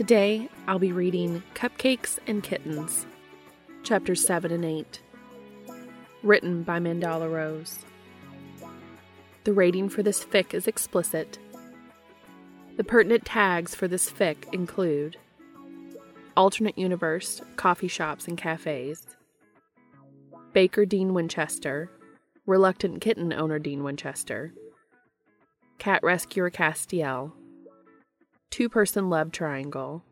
Today I'll be reading Cupcakes and Kittens, chapters 7 and 8, written by Mandala Rose. The rating for this fic is explicit. The pertinent tags for this fic include alternate universe, coffee shops, and cafes, Baker Dean Winchester, reluctant kitten owner Dean Winchester, cat rescuer Castiel, two person love triangle,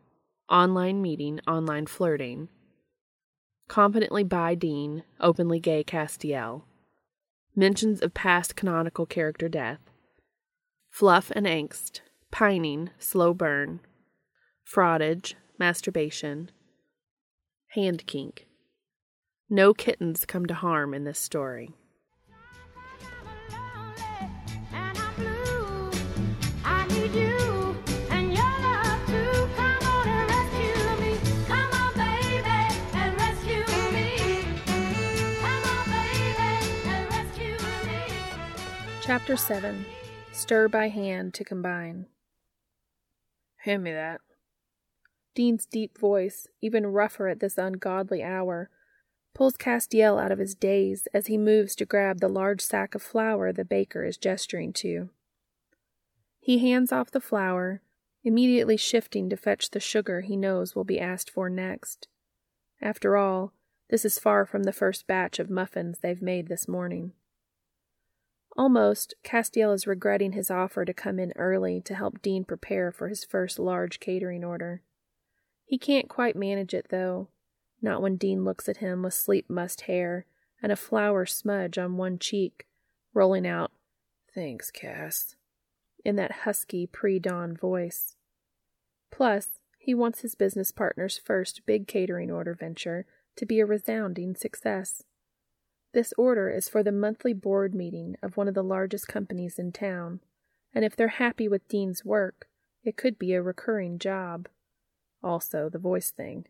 online meeting, online flirting, confidently bi Dean, openly gay Castiel, mentions of past canonical character death, fluff and angst, pining, slow burn, frottage, masturbation, hand kink. No kittens come to harm in this story. Chapter 7 Stir by Hand to Combine. Hand me that. Dean's deep voice, even rougher at this ungodly hour, pulls Castiel out of his daze as he moves to grab the large sack of flour the baker is gesturing to. He hands off the flour, immediately shifting to fetch the sugar he knows will be asked for next. After all, this is far from the first batch of muffins they've made this morning. Almost, Castiel is regretting his offer to come in early to help Dean prepare for his first large catering order. He can't quite manage it, though, not when Dean looks at him with sleep mussed hair and a flour smudge on one cheek, rolling out, Thanks, Cass, in that husky pre dawn voice. Plus, he wants his business partner's first big catering order venture to be a resounding success. This order is for the monthly board meeting of one of the largest companies in town, and if they're happy with Dean's work, it could be a recurring job. Also, the voice thing.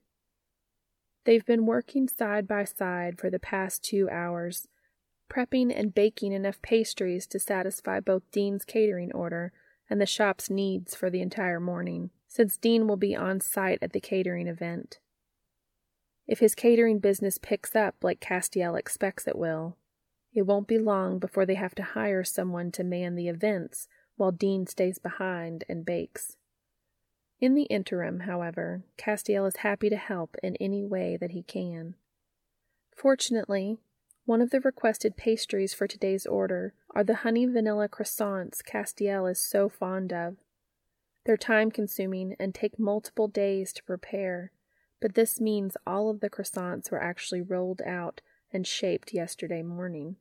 They've been working side by side for the past two hours, prepping and baking enough pastries to satisfy both Dean's catering order and the shop's needs for the entire morning, since Dean will be on site at the catering event. If his catering business picks up like Castiel expects it will, it won't be long before they have to hire someone to man the events while Dean stays behind and bakes. In the interim, however, Castiel is happy to help in any way that he can. Fortunately, one of the requested pastries for today's order are the honey vanilla croissants Castiel is so fond of. They're time consuming and take multiple days to prepare, but this means all of the croissants were actually rolled out and shaped yesterday morning.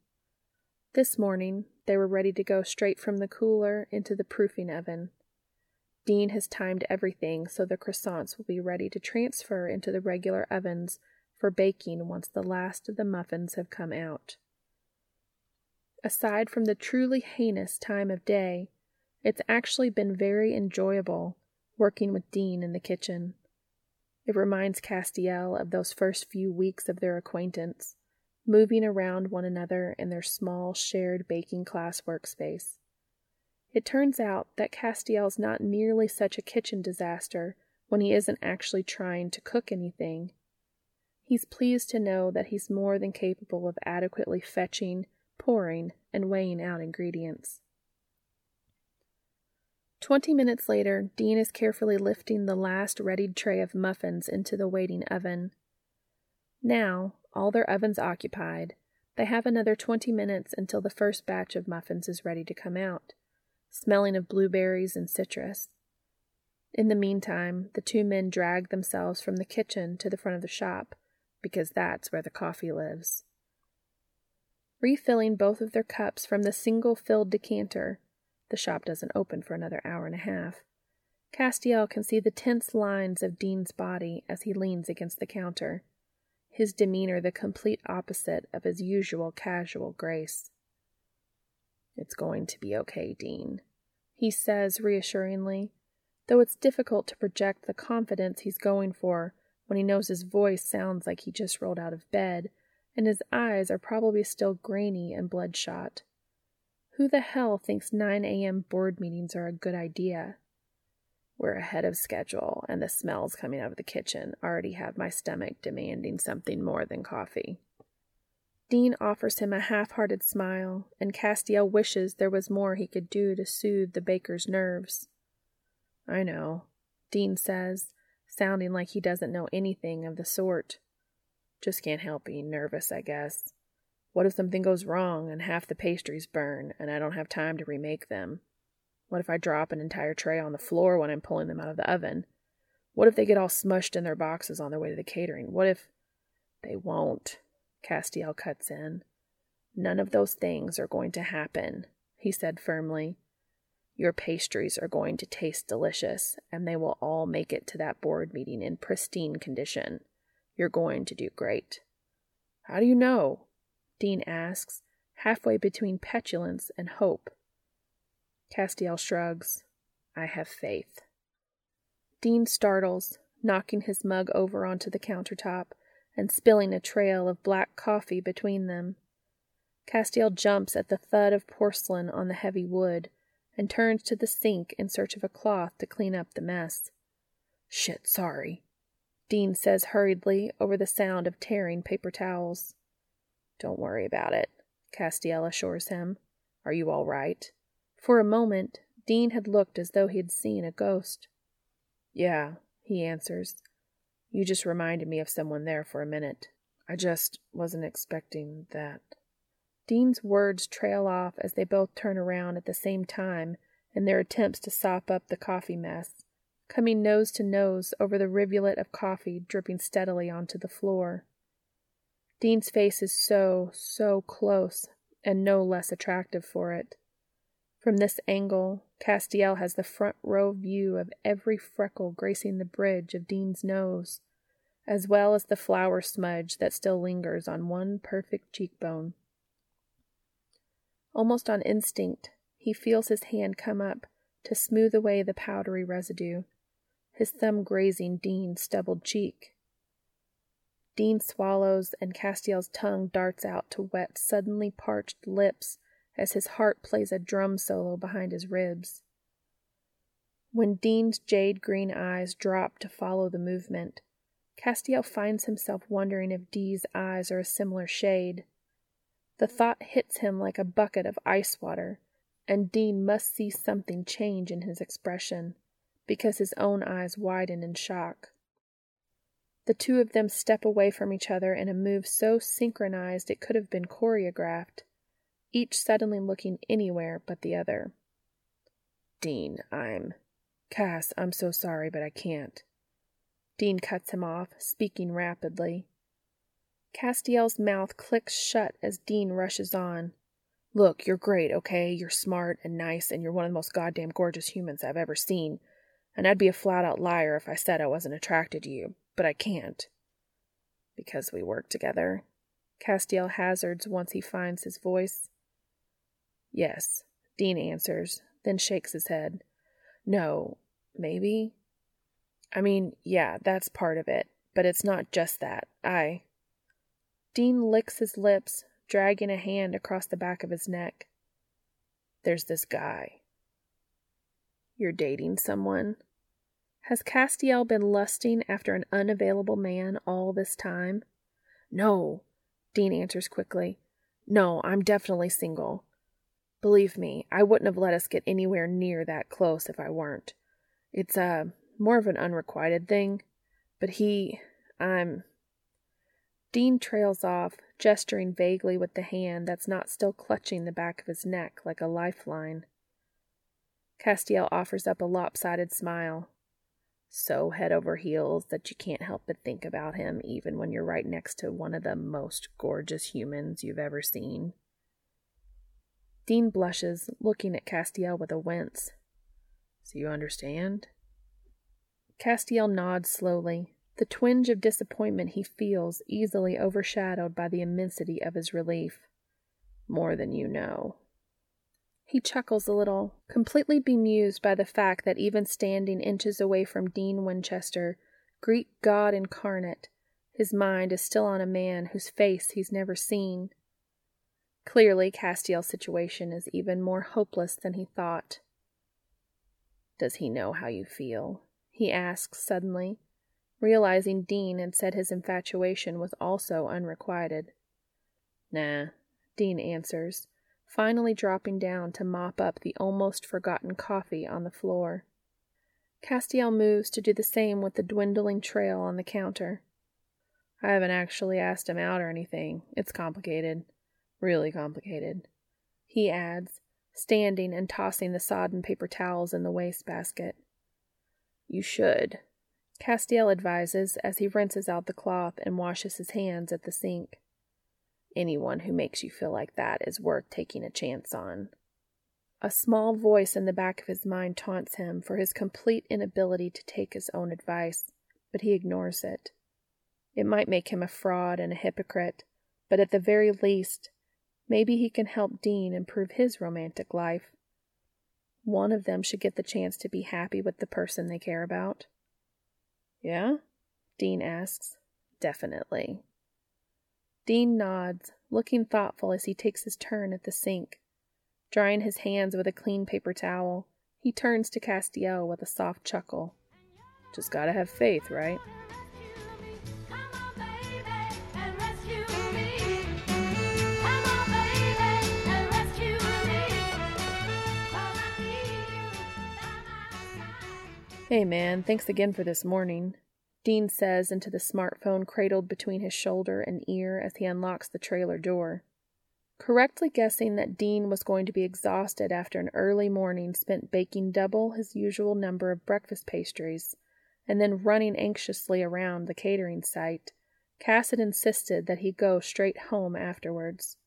This morning, they were ready to go straight from the cooler into the proofing oven. Dean has timed everything so the croissants will be ready to transfer into the regular ovens for baking once the last of the muffins have come out. Aside from the truly heinous time of day, it's actually been very enjoyable working with Dean in the kitchen. It reminds Castiel of those first few weeks of their acquaintance, moving around one another in their small shared baking class workspace. It turns out that Castiel's not nearly such a kitchen disaster when he isn't actually trying to cook anything. He's pleased to know that he's more than capable of adequately fetching, pouring, and weighing out ingredients. Twenty minutes later, Dean is carefully lifting the last readied tray of muffins into the waiting oven. Now, all their ovens occupied, they have another twenty minutes until the first batch of muffins is ready to come out, smelling of blueberries and citrus. In the meantime, the two men drag themselves from the kitchen to the front of the shop, because that's where the coffee lives. Refilling both of their cups from the single filled decanter, the shop doesn't open for another hour and a half. Castiel can see the tense lines of Dean's body as he leans against the counter, his demeanor the complete opposite of his usual casual grace. It's going to be okay, Dean, he says reassuringly, though it's difficult to project the confidence he's going for when he knows his voice sounds like he just rolled out of bed and his eyes are probably still grainy and bloodshot. Who the hell thinks 9 a.m. board meetings are a good idea? We're ahead of schedule, and the smells coming out of the kitchen already have my stomach demanding something more than coffee. Dean offers him a half hearted smile, and Castiel wishes there was more he could do to soothe the baker's nerves. I know, Dean says, sounding like he doesn't know anything of the sort. Just can't help being nervous, I guess. What if something goes wrong and half the pastries burn and I don't have time to remake them? What if I drop an entire tray on the floor when I'm pulling them out of the oven? What if they get all smushed in their boxes on their way to the catering? What if. They won't, Castiel cuts in. None of those things are going to happen, he said firmly. Your pastries are going to taste delicious, and they will all make it to that board meeting in pristine condition. You're going to do great. How do you know? Dean asks, halfway between petulance and hope. Castiel shrugs. I have faith. Dean startles, knocking his mug over onto the countertop and spilling a trail of black coffee between them. Castiel jumps at the thud of porcelain on the heavy wood and turns to the sink in search of a cloth to clean up the mess. Shit, sorry. Dean says hurriedly over the sound of tearing paper towels. Don't worry about it, Castiel assures him. Are you all right? For a moment, Dean had looked as though he had seen a ghost. Yeah, he answers. You just reminded me of someone there for a minute. I just wasn't expecting that. Dean's words trail off as they both turn around at the same time in their attempts to sop up the coffee mess coming nose to nose over the rivulet of coffee dripping steadily onto the floor. Dean's face is so, so close, and no less attractive for it. From this angle, Castiel has the front row view of every freckle gracing the bridge of Dean's nose, as well as the flour smudge that still lingers on one perfect cheekbone. Almost on instinct, he feels his hand come up to smooth away the powdery residue his thumb grazing Dean's stubbled cheek. Dean swallows, and Castiel's tongue darts out to wet suddenly parched lips as his heart plays a drum solo behind his ribs. When Dean's jade green eyes drop to follow the movement, Castiel finds himself wondering if Dee's eyes are a similar shade. The thought hits him like a bucket of ice water, and Dean must see something change in his expression because his own eyes widen in shock. The two of them step away from each other in a move so synchronized it could have been choreographed, each suddenly looking anywhere but the other. Dean, I'm. Cass, I'm so sorry, but I can't. Dean cuts him off, speaking rapidly. Castiel's mouth clicks shut as Dean rushes on. Look, you're great, okay? You're smart and nice, and you're one of the most goddamn gorgeous humans I've ever seen and I'd be a flat out liar if I said I wasn't attracted to you, but I can't. Because we work together. Castiel hazards once he finds his voice. Yes, Dean answers, then shakes his head. No, maybe. I mean, yeah, that's part of it, but it's not just that. I. Dean licks his lips, dragging a hand across the back of his neck. There's this guy. You're dating someone? Has Castiel been lusting after an unavailable man all this time? No, Dean answers quickly. No, I'm definitely single. Believe me, I wouldn't have let us get anywhere near that close if I weren't. It's, uh, more of an unrequited thing. But he, I'm. Dean trails off, gesturing vaguely with the hand that's not still clutching the back of his neck like a lifeline. Castiel offers up a lopsided smile. So head over heels that you can't help but think about him even when you're right next to one of the most gorgeous humans you've ever seen. Dean blushes, looking at Castiel with a wince. So you understand? Castiel nods slowly, the twinge of disappointment he feels easily overshadowed by the immensity of his relief. More than you know. He chuckles a little, completely bemused by the fact that even standing inches away from Dean Winchester, Greek god incarnate, his mind is still on a man whose face he's never seen. Clearly, Castiel's situation is even more hopeless than he thought. Does he know how you feel? he asks suddenly, realizing Dean had said his infatuation was also unrequited. Nah, Dean answers, finally dropping down to mop up the almost forgotten coffee on the floor. Castiel moves to do the same with the dwindling trail on the counter. I haven't actually asked him out or anything. It's complicated. Really complicated. He adds, standing and tossing the sodden paper towels in the wastebasket. You should, Castiel advises as he rinses out the cloth and washes his hands at the sink. Anyone who makes you feel like that is worth taking a chance on. A small voice in the back of his mind taunts him for his complete inability to take his own advice, but he ignores it. It might make him a fraud and a hypocrite, but at the very least, maybe he can help Dean improve his romantic life. One of them should get the chance to be happy with the person they care about. Yeah? Dean asks. Definitely. Dean nods, looking thoughtful as he takes his turn at the sink. Drying his hands with a clean paper towel, he turns to Castiel with a soft chuckle. Just gotta have faith, right? Hey man, thanks again for this morning. Dean says into the smartphone cradled between his shoulder and ear as he unlocks the trailer door. Correctly guessing that Dean was going to be exhausted after an early morning spent baking double his usual number of breakfast pastries and then running anxiously around the catering site, Cass had insisted that he go straight home afterwards.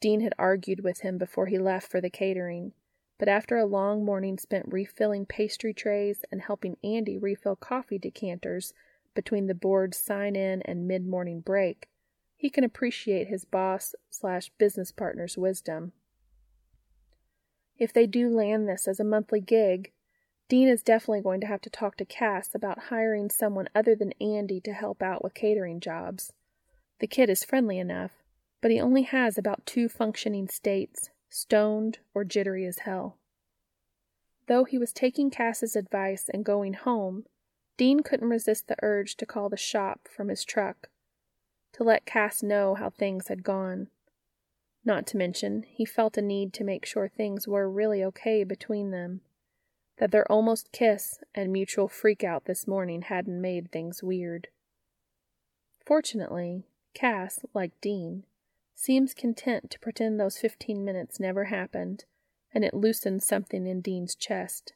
Dean had argued with him before he left for the catering but after a long morning spent refilling pastry trays and helping Andy refill coffee decanters between the board's sign in and mid morning break, he can appreciate his boss slash business partner's wisdom. If they do land this as a monthly gig, Dean is definitely going to have to talk to Cass about hiring someone other than Andy to help out with catering jobs. The kid is friendly enough, but he only has about two functioning states stoned or jittery as hell. Though he was taking Cass's advice and going home, Dean couldn't resist the urge to call the shop from his truck, to let Cass know how things had gone. Not to mention, he felt a need to make sure things were really okay between them, that their almost kiss and mutual freakout this morning hadn't made things weird. Fortunately, Cass, like Dean, seems content to pretend those fifteen minutes never happened, and it loosened something in Dean's chest.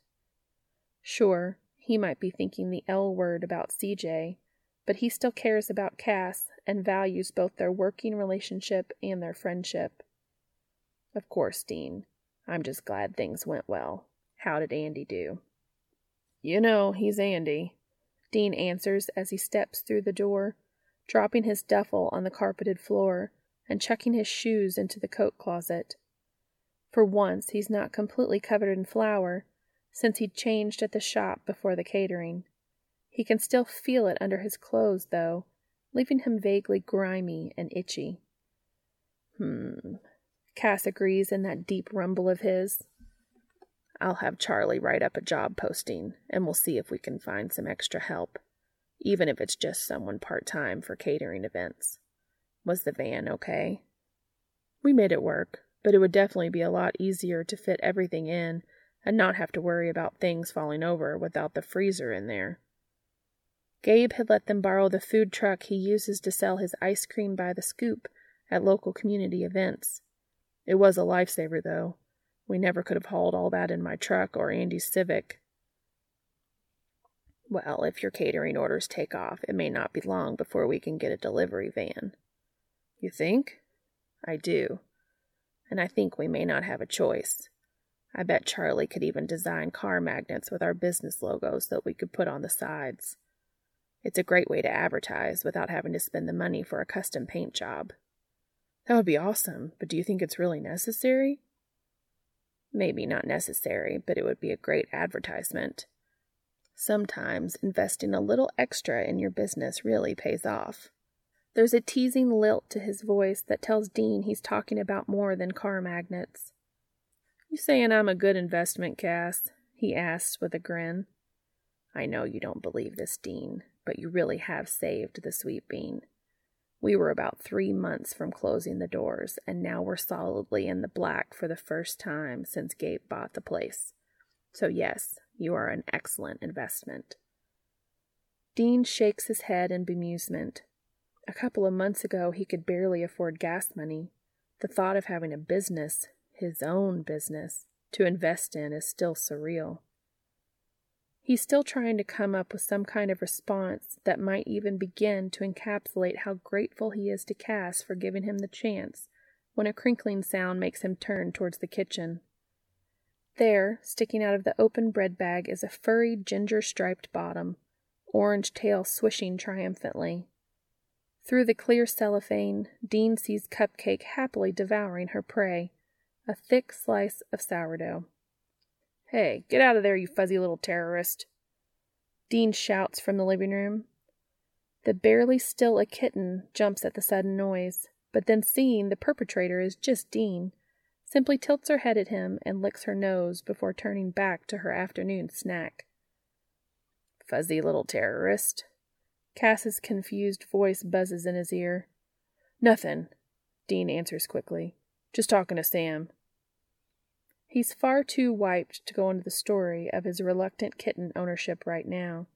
Sure, he might be thinking the L word about CJ, but he still cares about Cass and values both their working relationship and their friendship. Of course, Dean. I'm just glad things went well. How did Andy do? You know, he's Andy, Dean answers as he steps through the door, dropping his duffel on the carpeted floor and chucking his shoes into the coat closet. For once, he's not completely covered in flour, since he'd changed at the shop before the catering. He can still feel it under his clothes, though, leaving him vaguely grimy and itchy. Hmm. Cass agrees in that deep rumble of his. I'll have Charlie write up a job posting, and we'll see if we can find some extra help, even if it's just someone part time for catering events. Was the van okay? We made it work, but it would definitely be a lot easier to fit everything in and not have to worry about things falling over without the freezer in there. Gabe had let them borrow the food truck he uses to sell his ice cream by the scoop at local community events. It was a lifesaver, though. We never could have hauled all that in my truck or Andy's Civic. Well, if your catering orders take off, it may not be long before we can get a delivery van. You think? I do. And I think we may not have a choice. I bet Charlie could even design car magnets with our business logos that we could put on the sides. It's a great way to advertise without having to spend the money for a custom paint job. That would be awesome, but do you think it's really necessary? Maybe not necessary, but it would be a great advertisement. Sometimes investing a little extra in your business really pays off. There's a teasing lilt to his voice that tells Dean he's talking about more than car magnets. You saying I'm a good investment, Cass? he asks with a grin. I know you don't believe this, Dean, but you really have saved the sweet bean. We were about three months from closing the doors, and now we're solidly in the black for the first time since Gabe bought the place. So, yes, you are an excellent investment. Dean shakes his head in bemusement. A couple of months ago, he could barely afford gas money. The thought of having a business, his own business, to invest in is still surreal. He's still trying to come up with some kind of response that might even begin to encapsulate how grateful he is to Cass for giving him the chance when a crinkling sound makes him turn towards the kitchen. There, sticking out of the open bread bag, is a furry ginger striped bottom, orange tail swishing triumphantly. Through the clear cellophane, Dean sees Cupcake happily devouring her prey, a thick slice of sourdough. Hey, get out of there, you fuzzy little terrorist! Dean shouts from the living room. The barely still a kitten jumps at the sudden noise, but then seeing the perpetrator is just Dean, simply tilts her head at him and licks her nose before turning back to her afternoon snack. Fuzzy little terrorist, Cass's confused voice buzzes in his ear. Nothing, Dean answers quickly. Just talking to Sam. He's far too wiped to go into the story of his reluctant kitten ownership right now,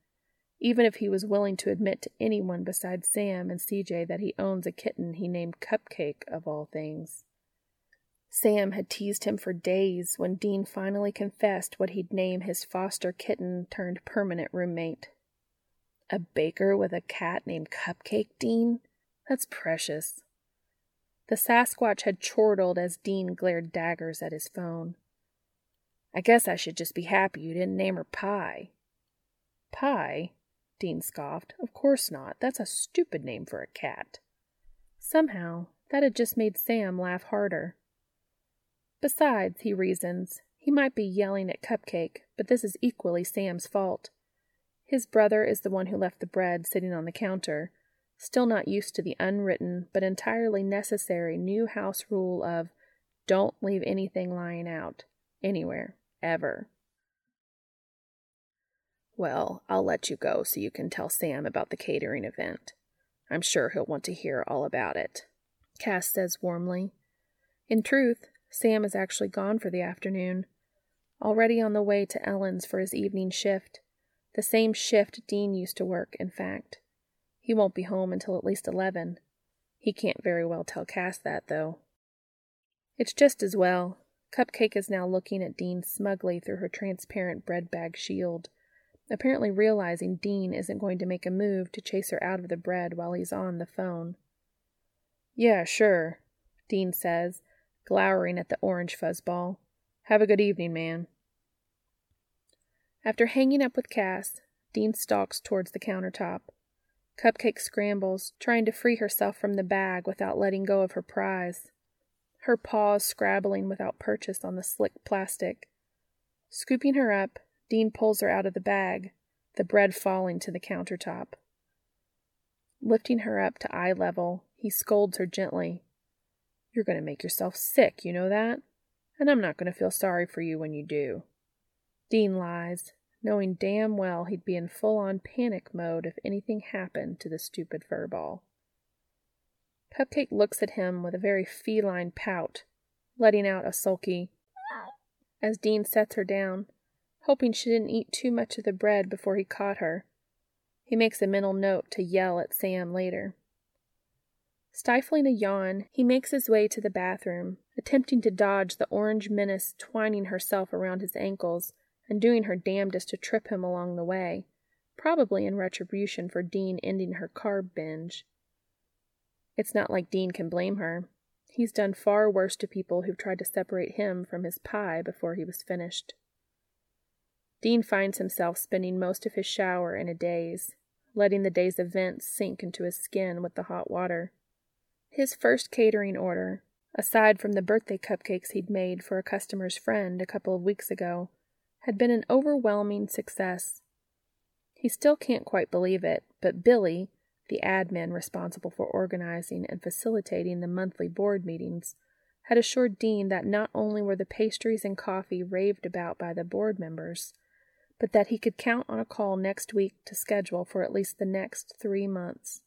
even if he was willing to admit to anyone besides Sam and CJ that he owns a kitten he named Cupcake, of all things. Sam had teased him for days when Dean finally confessed what he'd name his foster kitten turned permanent roommate. A baker with a cat named Cupcake, Dean? That's precious. The Sasquatch had chortled as Dean glared daggers at his phone. I guess I should just be happy you didn't name her Pie. Pie? Dean scoffed. Of course not. That's a stupid name for a cat. Somehow, that had just made Sam laugh harder. Besides, he reasons, he might be yelling at Cupcake, but this is equally Sam's fault. His brother is the one who left the bread sitting on the counter, still not used to the unwritten but entirely necessary new house rule of don't leave anything lying out, anywhere, ever. Well, I'll let you go so you can tell Sam about the catering event. I'm sure he'll want to hear all about it, Cass says warmly. In truth, Sam is actually gone for the afternoon, already on the way to Ellen's for his evening shift. The same shift Dean used to work, in fact. He won't be home until at least eleven. He can't very well tell Cass that, though. It's just as well. Cupcake is now looking at Dean smugly through her transparent bread bag shield, apparently realizing Dean isn't going to make a move to chase her out of the bread while he's on the phone. Yeah, sure, Dean says, glowering at the orange fuzzball. Have a good evening, man. After hanging up with Cass, Dean stalks towards the countertop. Cupcake scrambles, trying to free herself from the bag without letting go of her prize, her paws scrabbling without purchase on the slick plastic. Scooping her up, Dean pulls her out of the bag, the bread falling to the countertop. Lifting her up to eye level, he scolds her gently. You're going to make yourself sick, you know that? And I'm not going to feel sorry for you when you do. Dean lies, knowing damn well he'd be in full on panic mode if anything happened to the stupid furball. Cupcake looks at him with a very feline pout, letting out a sulky as Dean sets her down, hoping she didn't eat too much of the bread before he caught her. He makes a mental note to yell at Sam later. Stifling a yawn, he makes his way to the bathroom, attempting to dodge the orange menace twining herself around his ankles and doing her damnedest to trip him along the way, probably in retribution for Dean ending her carb binge. It's not like Dean can blame her. He's done far worse to people who've tried to separate him from his pie before he was finished. Dean finds himself spending most of his shower in a daze, letting the day's events sink into his skin with the hot water. His first catering order, aside from the birthday cupcakes he'd made for a customer's friend a couple of weeks ago, had been an overwhelming success. He still can't quite believe it, but Billy, the admin responsible for organizing and facilitating the monthly board meetings, had assured Dean that not only were the pastries and coffee raved about by the board members, but that he could count on a call next week to schedule for at least the next three months.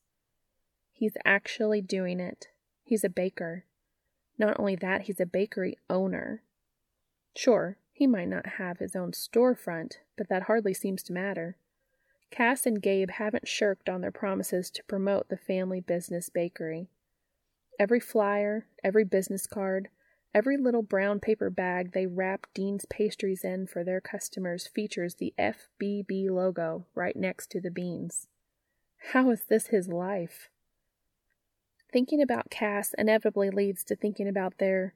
He's actually doing it. He's a baker. Not only that, he's a bakery owner. Sure, he might not have his own storefront, but that hardly seems to matter. Cass and Gabe haven't shirked on their promises to promote the family business bakery. Every flyer, every business card, every little brown paper bag they wrap Dean's pastries in for their customers features the FBB logo right next to the beans. How is this his life? Thinking about Cass inevitably leads to thinking about their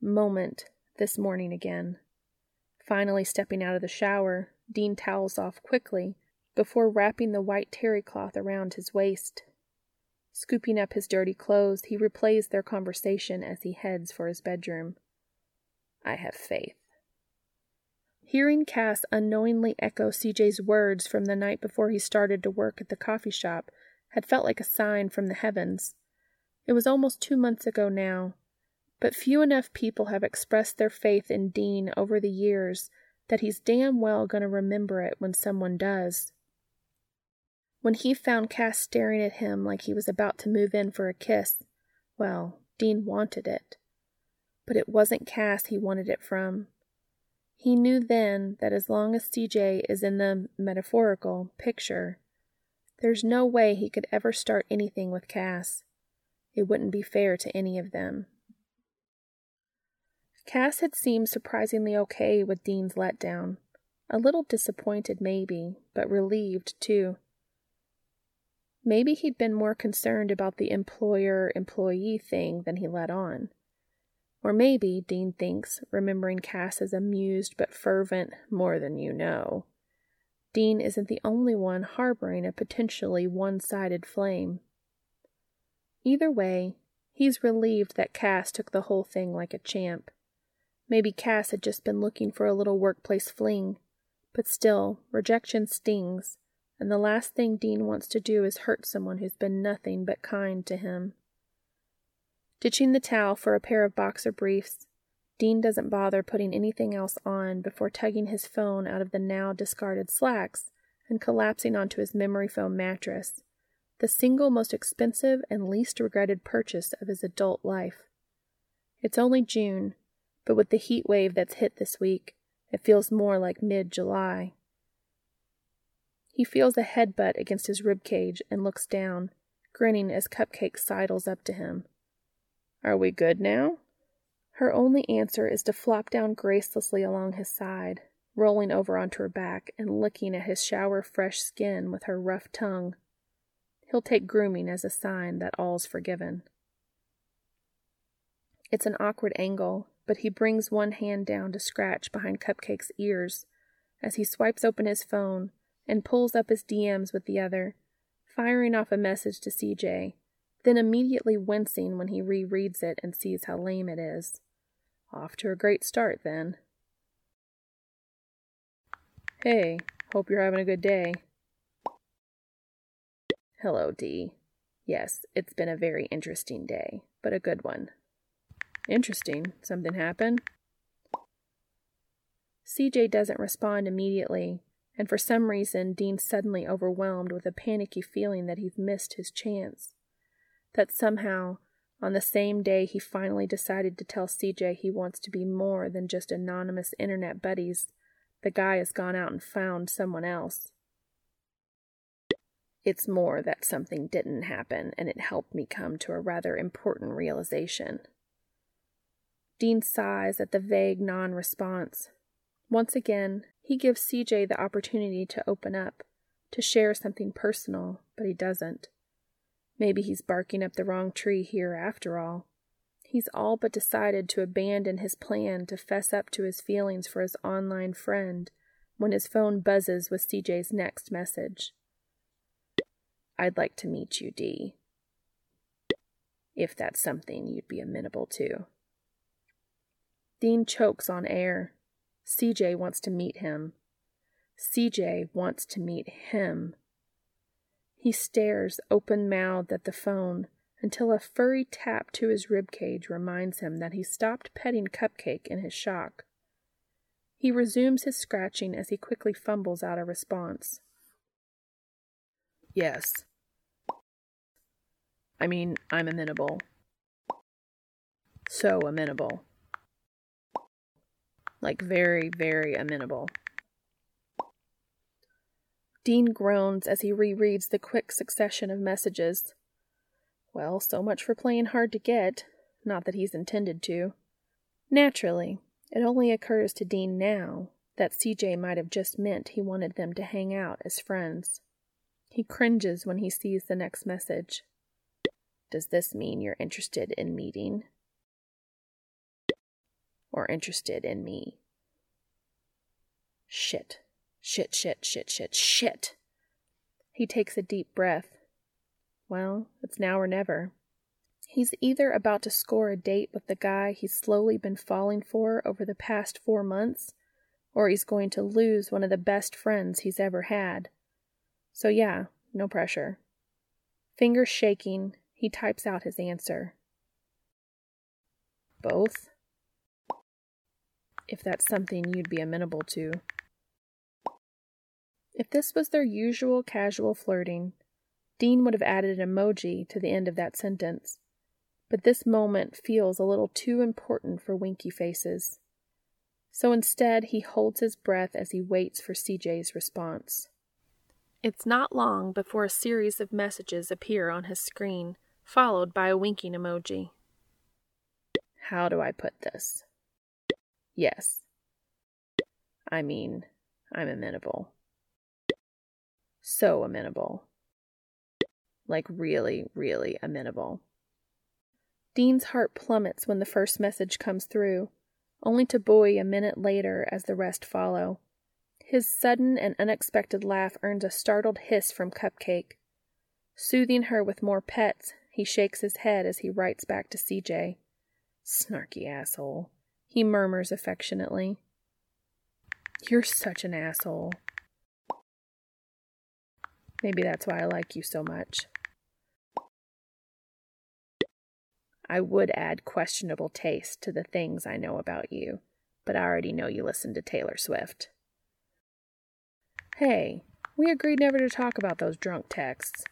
moment this morning again. Finally, stepping out of the shower, Dean towels off quickly before wrapping the white terry cloth around his waist. Scooping up his dirty clothes, he replays their conversation as he heads for his bedroom. I have faith. Hearing Cass unknowingly echo CJ's words from the night before he started to work at the coffee shop had felt like a sign from the heavens. It was almost two months ago now, but few enough people have expressed their faith in Dean over the years that he's damn well going to remember it when someone does. When he found Cass staring at him like he was about to move in for a kiss, well, Dean wanted it. But it wasn't Cass he wanted it from. He knew then that as long as CJ is in the metaphorical picture, there's no way he could ever start anything with Cass. It wouldn't be fair to any of them. Cass had seemed surprisingly okay with Dean's letdown. A little disappointed, maybe, but relieved, too. Maybe he'd been more concerned about the employer employee thing than he let on. Or maybe, Dean thinks, remembering Cass's amused but fervent, more than you know, Dean isn't the only one harboring a potentially one sided flame. Either way, he's relieved that Cass took the whole thing like a champ. Maybe Cass had just been looking for a little workplace fling, but still, rejection stings, and the last thing Dean wants to do is hurt someone who's been nothing but kind to him. Ditching the towel for a pair of boxer briefs, Dean doesn't bother putting anything else on before tugging his phone out of the now discarded slacks and collapsing onto his memory foam mattress, the single most expensive and least regretted purchase of his adult life. It's only June, but with the heat wave that's hit this week, it feels more like mid July. He feels a headbutt against his rib cage and looks down, grinning as Cupcake sidles up to him. Are we good now? Her only answer is to flop down gracelessly along his side, rolling over onto her back and licking at his shower fresh skin with her rough tongue. He'll take grooming as a sign that all's forgiven. It's an awkward angle, but he brings one hand down to scratch behind Cupcake's ears as he swipes open his phone and pulls up his DMs with the other, firing off a message to CJ, then immediately wincing when he rereads it and sees how lame it is. Off to a great start, then. Hey, hope you're having a good day. Hello, D. Yes, it's been a very interesting day, but a good one. Interesting. Something happened? CJ doesn't respond immediately, and for some reason Dean's suddenly overwhelmed with a panicky feeling that he's missed his chance. That somehow, on the same day he finally decided to tell CJ he wants to be more than just anonymous internet buddies, the guy has gone out and found someone else. It's more that something didn't happen and it helped me come to a rather important realization. Dean sighs at the vague non response. Once again, he gives CJ the opportunity to open up, to share something personal, but he doesn't. Maybe he's barking up the wrong tree here after all. He's all but decided to abandon his plan to fess up to his feelings for his online friend when his phone buzzes with CJ's next message. I'd like to meet you, Dee. If that's something you'd be amenable to. Dean chokes on air. CJ wants to meet him. CJ wants to meet him. He stares open mouthed at the phone until a furry tap to his rib cage reminds him that he stopped petting Cupcake in his shock. He resumes his scratching as he quickly fumbles out a response. Yes. I mean, I'm amenable. So amenable. Like, very, very amenable. Dean groans as he rereads the quick succession of messages. Well, so much for playing hard to get. Not that he's intended to. Naturally, it only occurs to Dean now that CJ might have just meant he wanted them to hang out as friends. He cringes when he sees the next message. Does this mean you're interested in meeting? Or interested in me? Shit. Shit, shit, shit, shit, shit. He takes a deep breath. Well, it's now or never. He's either about to score a date with the guy he's slowly been falling for over the past four months, or he's going to lose one of the best friends he's ever had. So, yeah, no pressure. Fingers shaking, he types out his answer. Both? If that's something you'd be amenable to. If this was their usual casual flirting, Dean would have added an emoji to the end of that sentence. But this moment feels a little too important for winky faces. So instead, he holds his breath as he waits for CJ's response. It's not long before a series of messages appear on his screen, followed by a winking emoji. How do I put this? Yes. I mean, I'm amenable. So amenable. Like, really, really amenable. Dean's heart plummets when the first message comes through, only to buoy a minute later as the rest follow. His sudden and unexpected laugh earns a startled hiss from Cupcake. Soothing her with more pets, he shakes his head as he writes back to CJ. Snarky asshole, he murmurs affectionately. You're such an asshole. Maybe that's why I like you so much. I would add questionable taste to the things I know about you, but I already know you listen to Taylor Swift. Hey, we agreed never to talk about those drunk texts.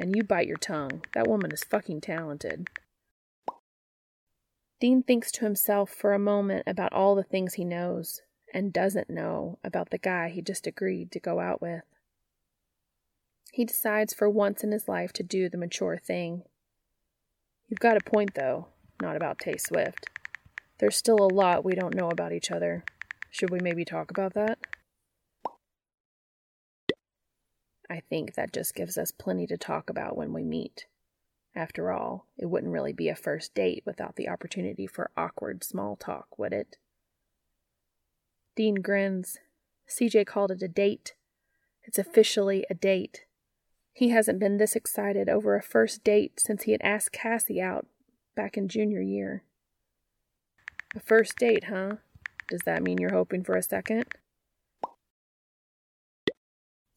And you bite your tongue. That woman is fucking talented. Dean thinks to himself for a moment about all the things he knows and doesn't know about the guy he just agreed to go out with. He decides for once in his life to do the mature thing. You've got a point, though, not about Tay Swift. There's still a lot we don't know about each other. Should we maybe talk about that? I think that just gives us plenty to talk about when we meet. After all, it wouldn't really be a first date without the opportunity for awkward small talk, would it? Dean grins. CJ called it a date. It's officially a date. He hasn't been this excited over a first date since he had asked Cassie out back in junior year. A first date, huh? Does that mean you're hoping for a second?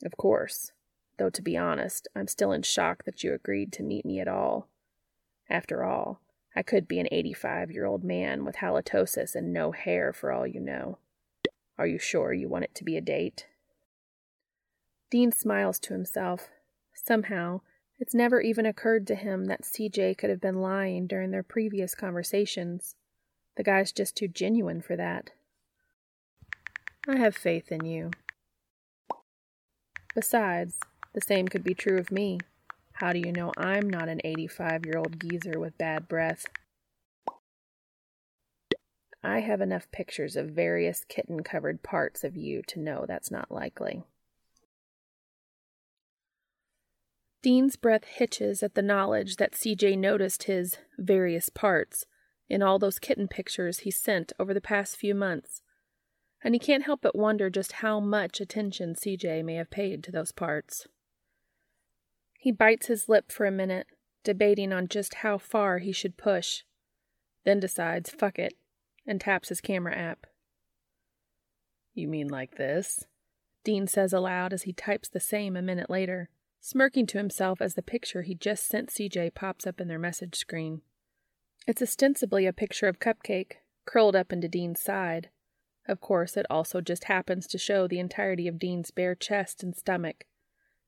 Of course though to be honest, I'm still in shock that you agreed to meet me at all. After all, I could be an 85 year old man with halitosis and no hair for all you know. Are you sure you want it to be a date? Dean smiles to himself. Somehow, it's never even occurred to him that CJ could have been lying during their previous conversations. The guy's just too genuine for that. I have faith in you. Besides, The same could be true of me. How do you know I'm not an 85 year old geezer with bad breath? I have enough pictures of various kitten covered parts of you to know that's not likely. Dean's breath hitches at the knowledge that CJ noticed his various parts in all those kitten pictures he sent over the past few months, and he can't help but wonder just how much attention CJ may have paid to those parts. He bites his lip for a minute, debating on just how far he should push, then decides, fuck it, and taps his camera app. You mean like this? Dean says aloud as he types the same a minute later, smirking to himself as the picture he just sent CJ pops up in their message screen. It's ostensibly a picture of Cupcake, curled up into Dean's side. Of course, it also just happens to show the entirety of Dean's bare chest and stomach,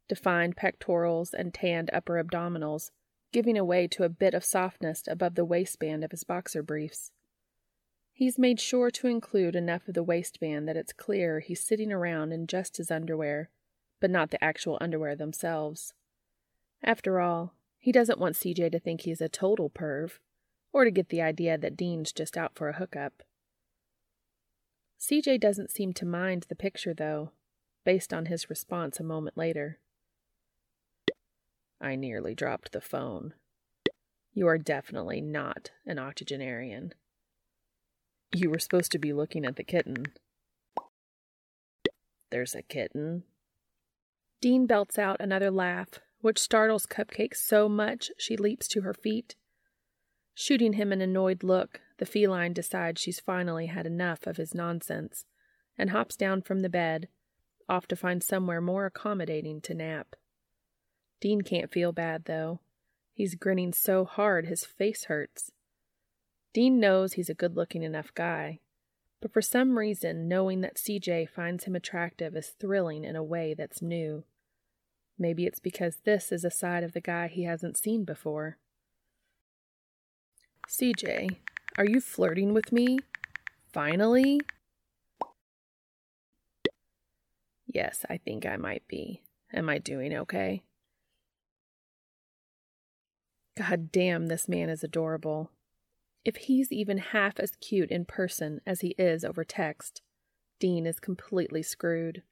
defined pectorals and tanned upper abdominals, giving away to a bit of softness above the waistband of his boxer briefs. He's made sure to include enough of the waistband that it's clear he's sitting around in just his underwear, but not the actual underwear themselves. After all, he doesn't want CJ to think he's a total perv, or to get the idea that Dean's just out for a hookup. CJ doesn't seem to mind the picture, though, based on his response a moment later. I nearly dropped the phone. You are definitely not an octogenarian. You were supposed to be looking at the kitten. There's a kitten. Dean belts out another laugh, which startles Cupcake so much she leaps to her feet. Shooting him an annoyed look, the feline decides she's finally had enough of his nonsense and hops down from the bed, off to find somewhere more accommodating to nap. Dean can't feel bad, though. He's grinning so hard his face hurts. Dean knows he's a good looking enough guy, but for some reason, knowing that CJ finds him attractive is thrilling in a way that's new. Maybe it's because this is a side of the guy he hasn't seen before. CJ, are you flirting with me? Finally? Yes, I think I might be. Am I doing okay? God damn, this man is adorable. If he's even half as cute in person as he is over text, Dean is completely screwed.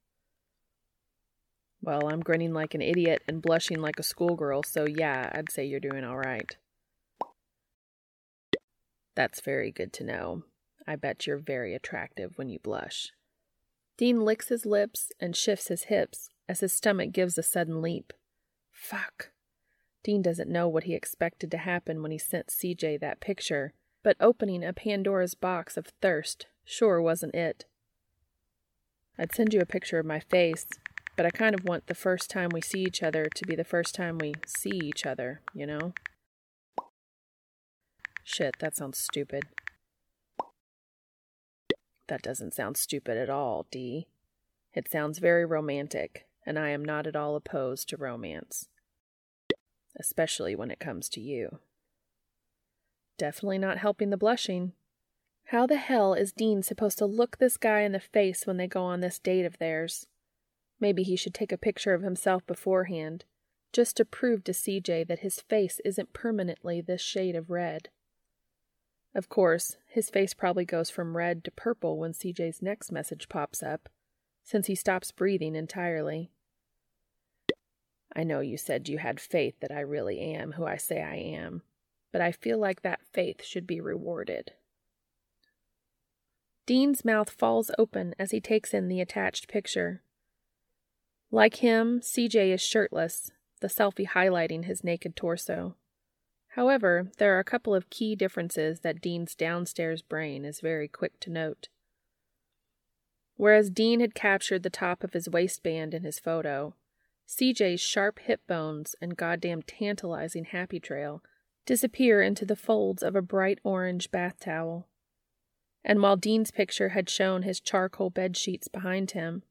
Well, I'm grinning like an idiot and blushing like a schoolgirl, so yeah, I'd say you're doing all right. That's very good to know. I bet you're very attractive when you blush. Dean licks his lips and shifts his hips as his stomach gives a sudden leap. Fuck. Dean doesn't know what he expected to happen when he sent CJ that picture, but opening a Pandora's box of thirst sure wasn't it. I'd send you a picture of my face, but I kind of want the first time we see each other to be the first time we see each other, you know? Shit, that sounds stupid. That doesn't sound stupid at all, Dee. It sounds very romantic, and I am not at all opposed to romance especially when it comes to you. Definitely not helping the blushing. How the hell is Dean supposed to look this guy in the face when they go on this date of theirs? Maybe he should take a picture of himself beforehand, just to prove to CJ that his face isn't permanently this shade of red. Of course, his face probably goes from red to purple when CJ's next message pops up, since he stops breathing entirely. I know you said you had faith that I really am who I say I am, but I feel like that faith should be rewarded. Dean's mouth falls open as he takes in the attached picture. Like him, CJ is shirtless, the selfie highlighting his naked torso. However, there are a couple of key differences that Dean's downstairs brain is very quick to note. Whereas Dean had captured the top of his waistband in his photo, CJ's sharp hip bones and goddamn tantalizing happy trail disappear into the folds of a bright orange bath towel. And while Dean's picture had shown his charcoal bed sheets behind him,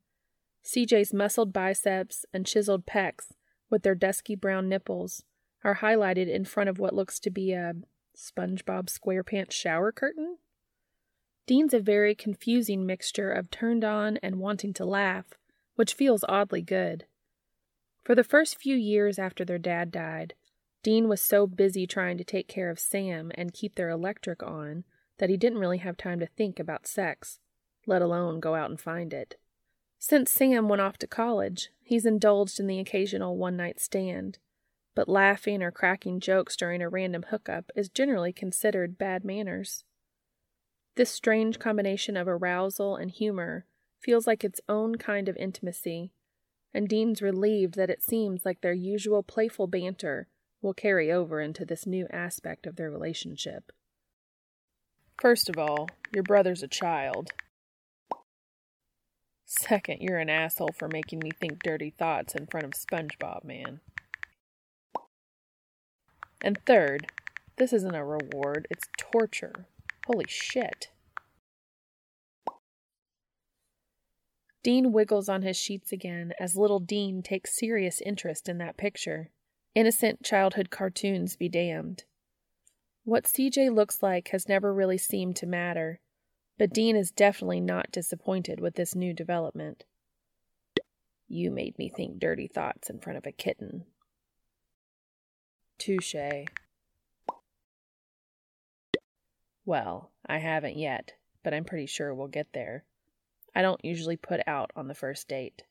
CJ's muscled biceps and chiseled pecs, with their dusky brown nipples, are highlighted in front of what looks to be a SpongeBob SquarePants shower curtain. Dean's a very confusing mixture of turned on and wanting to laugh, which feels oddly good. For the first few years after their dad died, Dean was so busy trying to take care of Sam and keep their electric on that he didn't really have time to think about sex, let alone go out and find it. Since Sam went off to college, he's indulged in the occasional one night stand, but laughing or cracking jokes during a random hookup is generally considered bad manners. This strange combination of arousal and humor feels like its own kind of intimacy, and Dean's relieved that it seems like their usual playful banter will carry over into this new aspect of their relationship. First of all, your brother's a child. Second, you're an asshole for making me think dirty thoughts in front of SpongeBob, man. And third, this isn't a reward, it's torture. Holy shit. Dean wiggles on his sheets again as little Dean takes serious interest in that picture. Innocent childhood cartoons be damned. What CJ looks like has never really seemed to matter, but Dean is definitely not disappointed with this new development. You made me think dirty thoughts in front of a kitten. Touche. Well, I haven't yet, but I'm pretty sure we'll get there. I don't usually put out on the first date.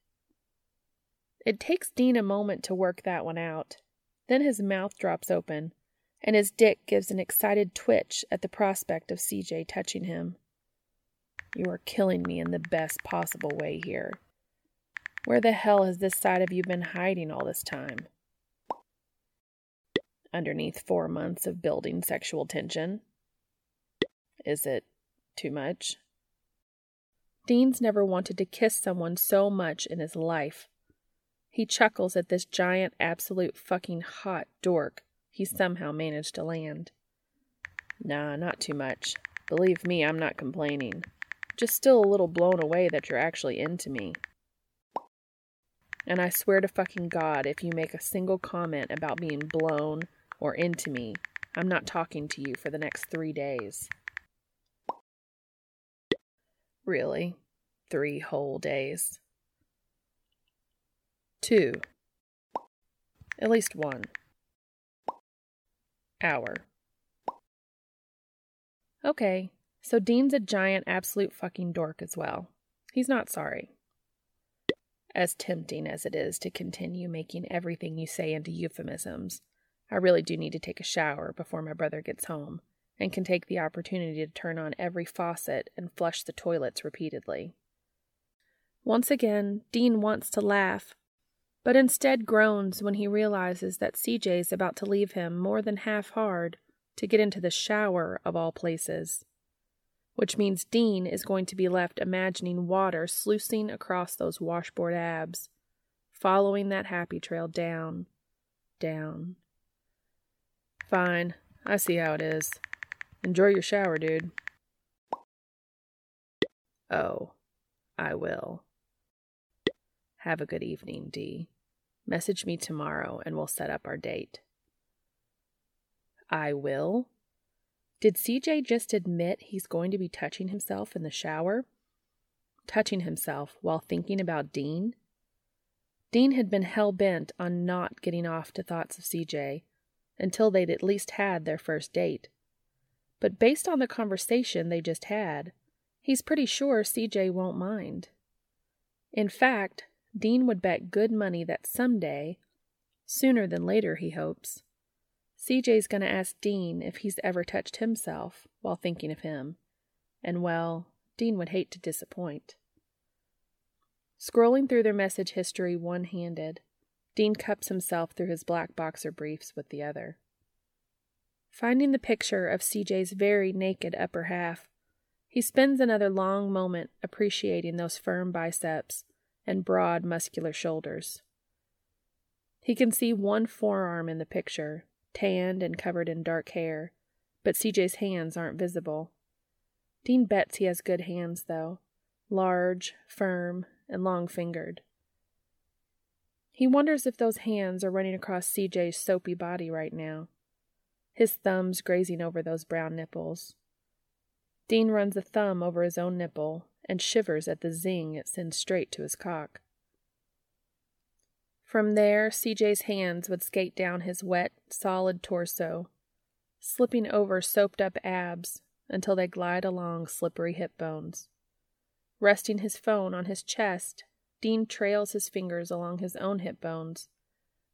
It takes Dean a moment to work that one out. Then his mouth drops open, and his dick gives an excited twitch at the prospect of CJ touching him. You are killing me in the best possible way here. Where the hell has this side of you been hiding all this time? Underneath four months of building sexual tension? Is it too much? Dean's never wanted to kiss someone so much in his life. He chuckles at this giant, absolute fucking hot dork he somehow managed to land. Nah, not too much. Believe me, I'm not complaining. Just still a little blown away that you're actually into me. And I swear to fucking God, if you make a single comment about being blown or into me, I'm not talking to you for the next three days. Really? Three whole days? Two. At least one. Hour. Okay, so Dean's a giant absolute fucking dork as well. He's not sorry. As tempting as it is to continue making everything you say into euphemisms, I really do need to take a shower before my brother gets home and can take the opportunity to turn on every faucet and flush the toilets repeatedly. Once again, Dean wants to laugh, but instead groans when he realizes that CJ is about to leave him more than half hard to get into the shower of all places. Which means Dean is going to be left imagining water sluicing across those washboard abs, following that happy trail down, down. Fine, I see how it is. Enjoy your shower, dude. Oh, I will. Have a good evening, Dee. Message me tomorrow and we'll set up our date. I will? Did CJ just admit he's going to be touching himself in the shower? Touching himself while thinking about Dean? Dean had been hell bent on not getting off to thoughts of CJ until they'd at least had their first date. But based on the conversation they just had, he's pretty sure CJ won't mind. In fact, Dean would bet good money that someday, sooner than later, he hopes, CJ's going to ask Dean if he's ever touched himself while thinking of him, and well, Dean would hate to disappoint. Scrolling through their message history one handed, Dean cups himself through his black boxer briefs with the other. Finding the picture of CJ's very naked upper half, he spends another long moment appreciating those firm biceps and broad muscular shoulders. He can see one forearm in the picture, tanned and covered in dark hair, but CJ's hands aren't visible. Dean bets he has good hands, though large, firm, and long fingered. He wonders if those hands are running across CJ's soapy body right now his thumbs grazing over those brown nipples. Dean runs a thumb over his own nipple and shivers at the zing it sends straight to his cock. From there, CJ's hands would skate down his wet, solid torso, slipping over soaped up abs until they glide along slippery hip bones. Resting his phone on his chest, Dean trails his fingers along his own hip bones,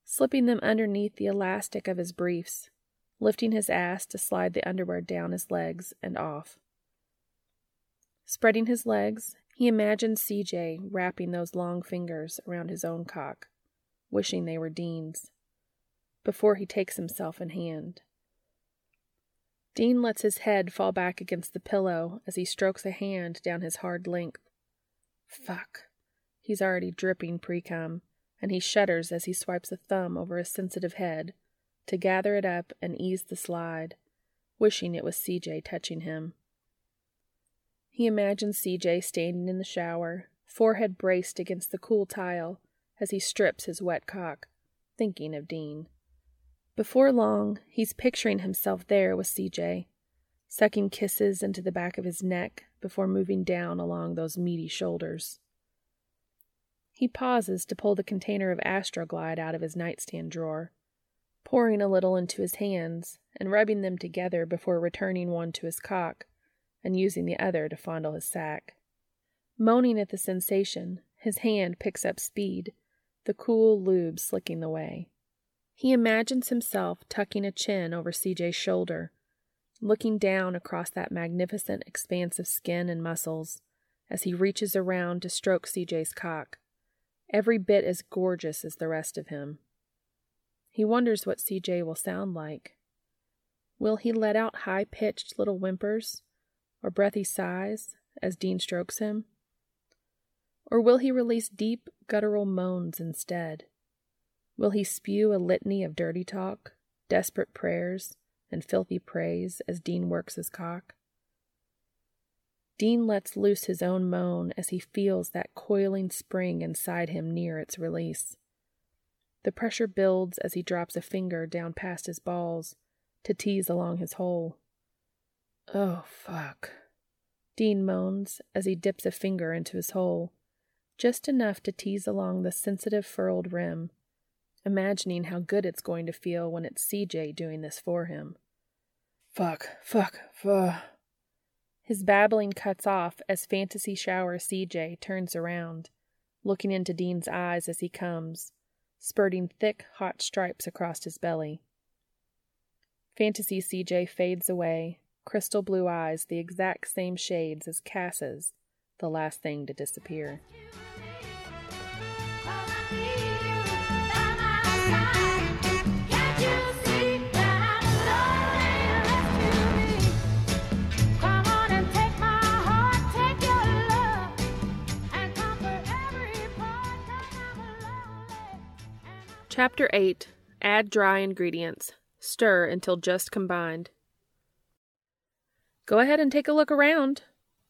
slipping them underneath the elastic of his briefs, lifting his ass to slide the underwear down his legs and off. Spreading his legs, he imagined CJ wrapping those long fingers around his own cock, wishing they were Dean's, before he takes himself in hand. Dean lets his head fall back against the pillow as he strokes a hand down his hard length. Fuck. He's already dripping pre-cum, and he shudders as he swipes a thumb over his sensitive head to gather it up and ease the slide, wishing it was CJ touching him. He imagines CJ standing in the shower, forehead braced against the cool tile as he strips his wet cock, thinking of Dean. Before long, he's picturing himself there with CJ, sucking kisses into the back of his neck before moving down along those meaty shoulders. He pauses to pull the container of Astroglide out of his nightstand drawer, pouring a little into his hands and rubbing them together before returning one to his cock and using the other to fondle his sack. Moaning at the sensation, his hand picks up speed, the cool lube slicking the way. He imagines himself tucking a chin over CJ's shoulder, looking down across that magnificent expanse of skin and muscles as he reaches around to stroke CJ's cock, every bit as gorgeous as the rest of him. He wonders what CJ will sound like. Will he let out high pitched little whimpers or breathy sighs as Dean strokes him? Or will he release deep, guttural moans instead? Will he spew a litany of dirty talk, desperate prayers, and filthy praise as Dean works his cock? Dean lets loose his own moan as he feels that coiling spring inside him near its release. The pressure builds as he drops a finger down past his balls to tease along his hole. Oh, fuck. Dean moans as he dips a finger into his hole, just enough to tease along the sensitive furrowed rim imagining how good it's going to feel when it's CJ doing this for him. Fuck, fuck, fuck. His babbling cuts off as Fantasy Shower CJ turns around, looking into Dean's eyes as he comes, spurting thick, hot stripes across his belly. Fantasy CJ fades away, crystal blue eyes the exact same shades as Cas's, the last thing to disappear. Chapter 8 Add dry ingredients. Stir until just combined. Go ahead and take a look around,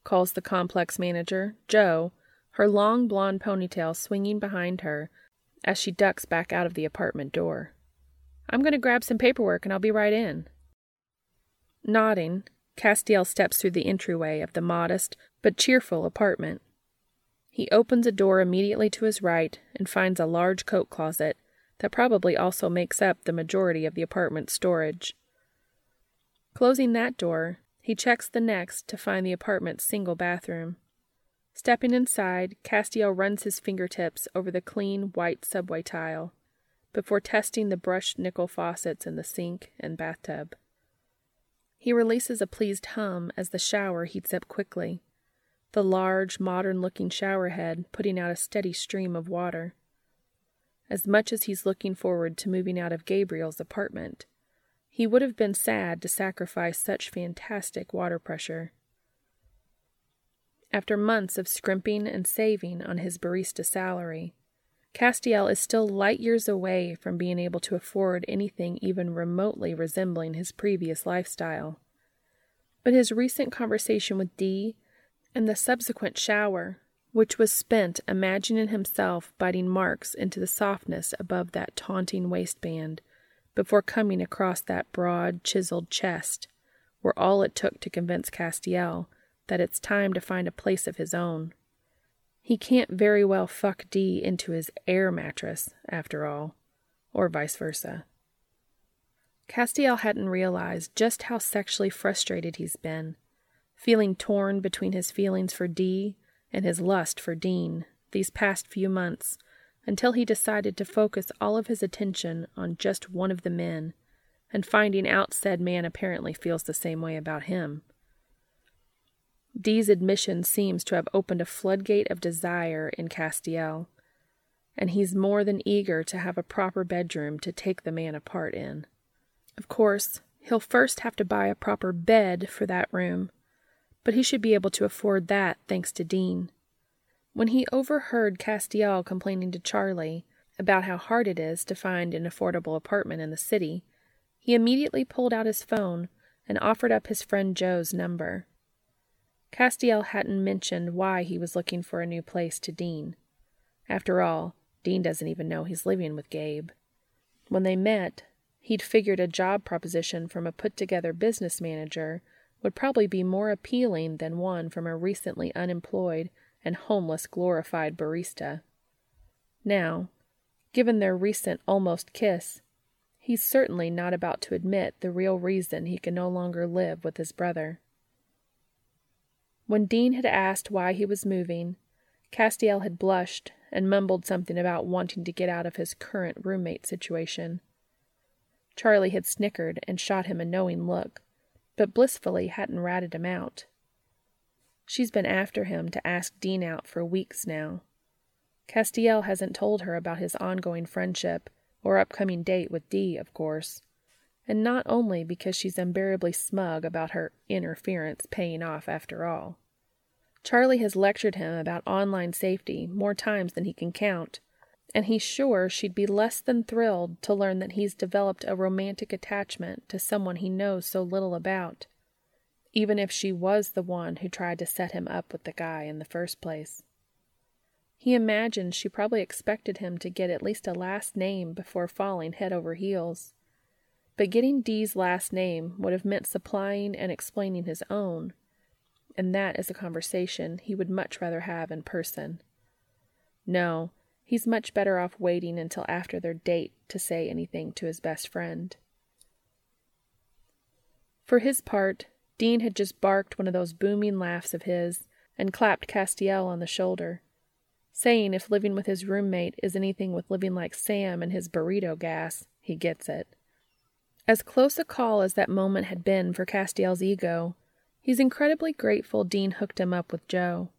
calls the complex manager, Jo, her long blonde ponytail swinging behind her as she ducks back out of the apartment door. I'm going to grab some paperwork and I'll be right in. Nodding, Castiel steps through the entryway of the modest but cheerful apartment. He opens a door immediately to his right and finds a large coat closet that probably also makes up the majority of the apartment's storage. Closing that door, he checks the next to find the apartment's single bathroom. Stepping inside, Castiel runs his fingertips over the clean white subway tile before testing the brushed nickel faucets in the sink and bathtub. He releases a pleased hum as the shower heats up quickly, the large, modern looking shower head putting out a steady stream of water. As much as he's looking forward to moving out of Gabriel's apartment, he would have been sad to sacrifice such fantastic water pressure. After months of scrimping and saving on his barista salary, Castiel is still light years away from being able to afford anything even remotely resembling his previous lifestyle. But his recent conversation with Dee and the subsequent shower which was spent imagining himself biting marks into the softness above that taunting waistband before coming across that broad, chiseled chest, were all it took to convince Castiel that it's time to find a place of his own. He can't very well fuck Dee into his air mattress, after all, or vice versa. Castiel hadn't realized just how sexually frustrated he's been, feeling torn between his feelings for Dee and his lust for Dean these past few months until he decided to focus all of his attention on just one of the men, and finding out said man apparently feels the same way about him. Dee's admission seems to have opened a floodgate of desire in Castiel, and he's more than eager to have a proper bedroom to take the man apart in. Of course, he'll first have to buy a proper bed for that room, but he should be able to afford that thanks to Dean. When he overheard Castiel complaining to Charlie about how hard it is to find an affordable apartment in the city, he immediately pulled out his phone and offered up his friend Jo's number. Castiel hadn't mentioned why he was looking for a new place to Dean. After all, Dean doesn't even know he's living with Gabe. When they met, he'd figured a job proposition from a put together business manager would probably be more appealing than one from a recently unemployed and homeless glorified barista. Now, given their recent almost kiss, he's certainly not about to admit the real reason he can no longer live with his brother. When Dean had asked why he was moving, Castiel had blushed and mumbled something about wanting to get out of his current roommate situation. Charlie had snickered and shot him a knowing look, but blissfully hadn't ratted him out. She's been after him to ask Dean out for weeks now. Castiel hasn't told her about his ongoing friendship or upcoming date with Dee, of course, and not only because she's unbearably smug about her interference paying off after all. Charlie has lectured him about online safety more times than he can count, and he's sure she'd be less than thrilled to learn that he's developed a romantic attachment to someone he knows so little about even if she was the one who tried to set him up with the guy in the first place. He imagined she probably expected him to get at least a last name before falling head over heels. But getting Dee's last name would have meant supplying and explaining his own, and that is a conversation he would much rather have in person. No, he's much better off waiting until after their date to say anything to his best friend. For his part, Dean had just barked one of those booming laughs of his and clapped Castiel on the shoulder, saying if living with his roommate is anything with living like Sam and his burrito gas, he gets it. As close a call as that moment had been for Castiel's ego, he's incredibly grateful Dean hooked him up with Jo.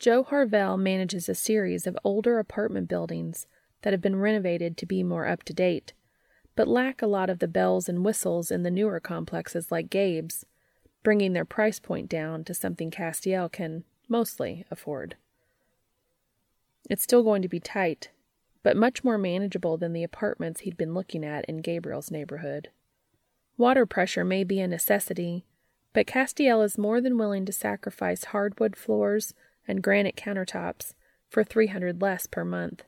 Jo Harvelle manages a series of older apartment buildings that have been renovated to be more up to date, but lack a lot of the bells and whistles in the newer complexes like Gabe's, bringing their price point down to something Castiel can mostly afford. It's still going to be tight, but much more manageable than the apartments he'd been looking at in Gabriel's neighborhood. Water pressure may be a necessity, but Castiel is more than willing to sacrifice hardwood floors and granite countertops for 300 less per month.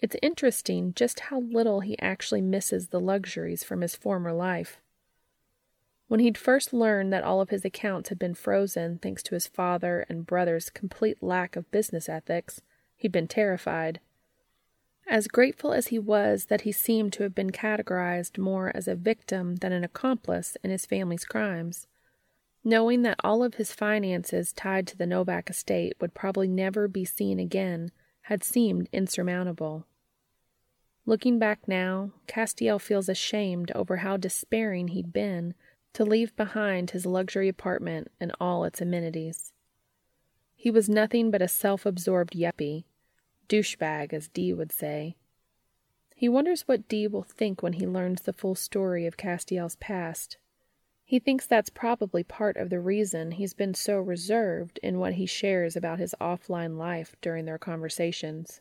It's interesting just how little he actually misses the luxuries from his former life. When he'd first learned that all of his accounts had been frozen thanks to his father and brother's complete lack of business ethics, he'd been terrified. As grateful as he was that he seemed to have been categorized more as a victim than an accomplice in his family's crimes, knowing that all of his finances tied to the Novak estate would probably never be seen again had seemed insurmountable. Looking back now, Castiel feels ashamed over how despairing he'd been to leave behind his luxury apartment and all its amenities. He was nothing but a self absorbed yuppie, douchebag, as Dee would say. He wonders what Dee will think when he learns the full story of Castiel's past. He thinks that's probably part of the reason he's been so reserved in what he shares about his offline life during their conversations.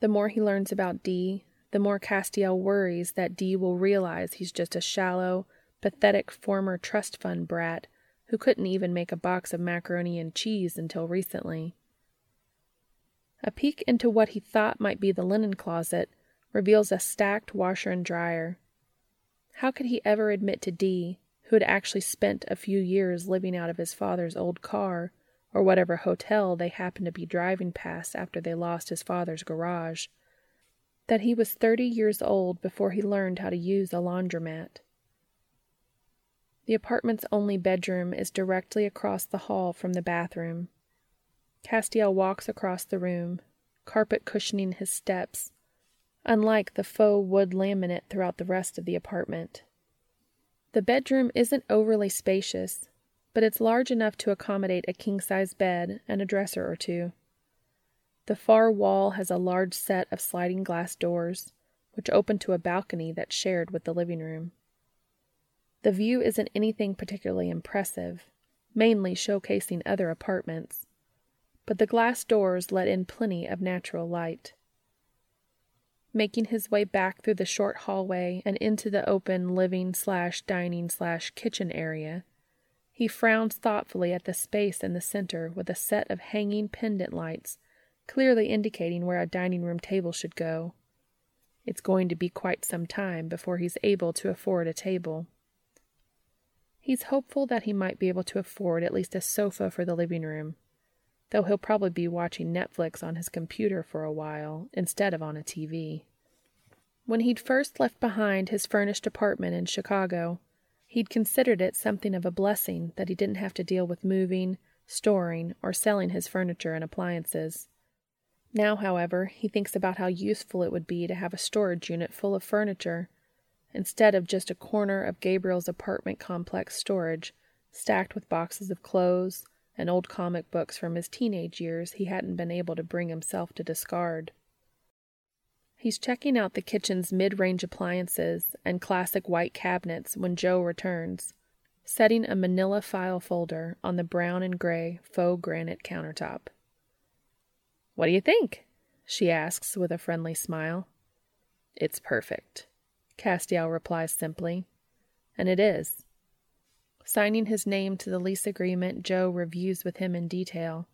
The more he learns about Dee, the more Castiel worries that Dee will realize he's just a shallow, pathetic former trust fund brat who couldn't even make a box of macaroni and cheese until recently. A peek into what he thought might be the linen closet reveals a stacked washer and dryer. How could he ever admit to Dee, who had actually spent a few years living out of his father's old car, or whatever hotel they happened to be driving past after they lost his father's garage, that he was 30 years old before he learned how to use a laundromat. The apartment's only bedroom is directly across the hall from the bathroom. Castiel walks across the room, carpet cushioning his steps, unlike the faux wood laminate throughout the rest of the apartment. The bedroom isn't overly spacious, but it's large enough to accommodate a king size bed and a dresser or two. The far wall has a large set of sliding glass doors, which open to a balcony that's shared with the living room. The view isn't anything particularly impressive, mainly showcasing other apartments, but the glass doors let in plenty of natural light. Making his way back through the short hallway and into the open living slash dining slash kitchen area, he frowned thoughtfully at the space in the center with a set of hanging pendant lights, clearly indicating where a dining room table should go. It's going to be quite some time before he's able to afford a table. He's hopeful that he might be able to afford at least a sofa for the living room, though he'll probably be watching Netflix on his computer for a while instead of on a TV. When he'd first left behind his furnished apartment in Chicago, He'd considered it something of a blessing that he didn't have to deal with moving, storing, or selling his furniture and appliances. Now, however, he thinks about how useful it would be to have a storage unit full of furniture, instead of just a corner of Gabriel's apartment complex storage, stacked with boxes of clothes and old comic books from his teenage years he hadn't been able to bring himself to discard. He's checking out the kitchen's mid range appliances and classic white cabinets when Jo returns, setting a manila file folder on the brown and gray faux granite countertop. What do you think? she asks with a friendly smile. It's perfect, Castiel replies simply. And it is. Signing his name to the lease agreement Jo reviews with him in detail,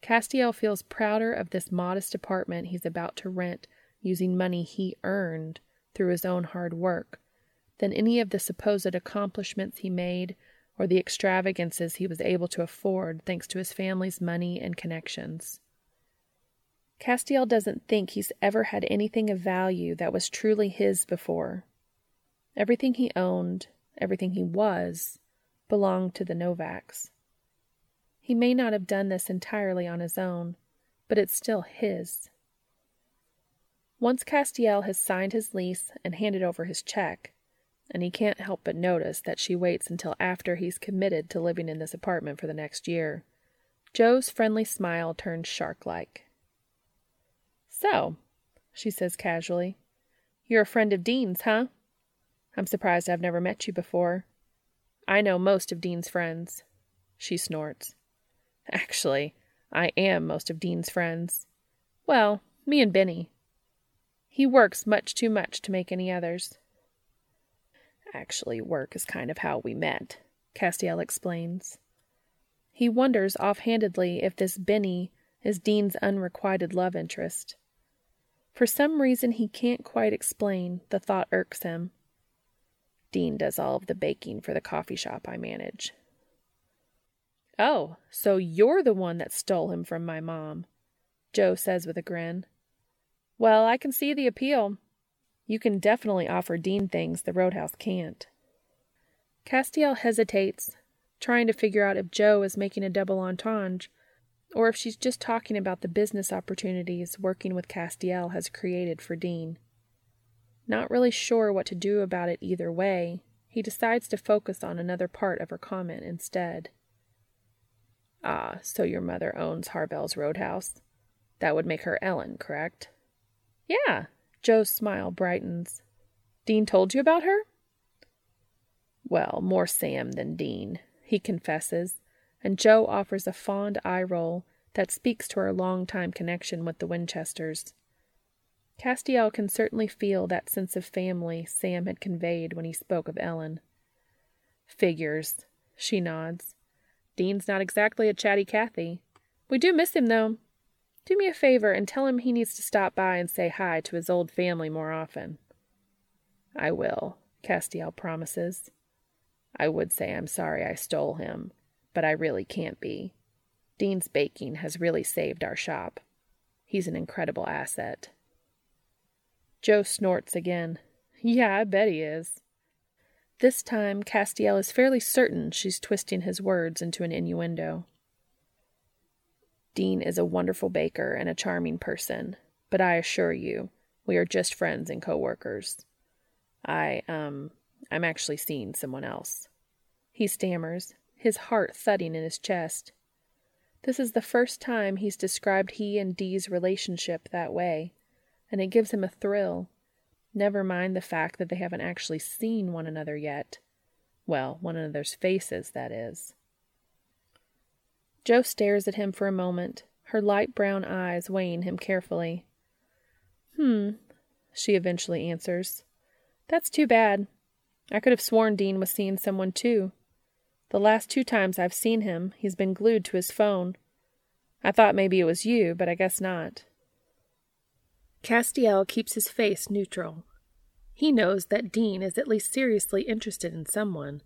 Castiel feels prouder of this modest apartment he's about to rent using money he earned through his own hard work than any of the supposed accomplishments he made or the extravagances he was able to afford thanks to his family's money and connections. Castiel doesn't think he's ever had anything of value that was truly his before. Everything he owned, everything he was, belonged to the Novaks. He may not have done this entirely on his own, but it's still his. Once Castiel has signed his lease and handed over his check, and he can't help but notice that she waits until after he's committed to living in this apartment for the next year, Jo's friendly smile turns shark like. So, she says casually, you're a friend of Dean's, huh? I'm surprised I've never met you before. I know most of Dean's friends. She snorts. Actually, I am most of Dean's friends. Well, me and Benny. He works much too much to make any others. Actually, work is kind of how we met, Castiel explains. He wonders offhandedly if this Benny is Dean's unrequited love interest. For some reason he can't quite explain, the thought irks him. Dean does all of the baking for the coffee shop I manage. Oh, so you're the one that stole him from my mom, Jo says with a grin. Well, I can see the appeal. You can definitely offer Dean things the Roadhouse can't. Castiel hesitates, trying to figure out if Jo is making a double entendre, or if she's just talking about the business opportunities working with Castiel has created for Dean. Not really sure what to do about it either way, he decides to focus on another part of her comment instead. Ah, so your mother owns Harvelle's Roadhouse. That would make her Ellen, correct? Yeah. Jo's smile brightens. Dean told you about her? Well, more Sam than Dean, he confesses, and Joe offers a fond eye roll that speaks to her long-time connection with the Winchesters. Castiel can certainly feel that sense of family Sam had conveyed when he spoke of Ellen. Figures, she nods. Dean's not exactly a chatty Cathy. We do miss him, though. Do me a favor and tell him he needs to stop by and say hi to his old family more often. I will, Castiel promises. I would say I'm sorry I stole him, but I really can't be. Dean's baking has really saved our shop. He's an incredible asset. Jo snorts again. Yeah, I bet he is. This time, Castiel is fairly certain she's twisting his words into an innuendo. Dean is a wonderful baker and a charming person, but I assure you, we are just friends and co-workers. I, um, I'm actually seeing someone else. He stammers, his heart thudding in his chest. This is the first time he's described he and Dee's relationship that way, and it gives him a thrill. Never mind the fact that they haven't actually seen one another yet. Well, one another's faces, that is. Jo stares at him for a moment, her light brown eyes weighing him carefully. Hmm, she eventually answers. That's too bad. I could have sworn Dean was seeing someone too. The last two times I've seen him, he's been glued to his phone. I thought maybe it was you, but I guess not. Castiel keeps his face neutral. He knows that Dean is at least seriously interested in someone,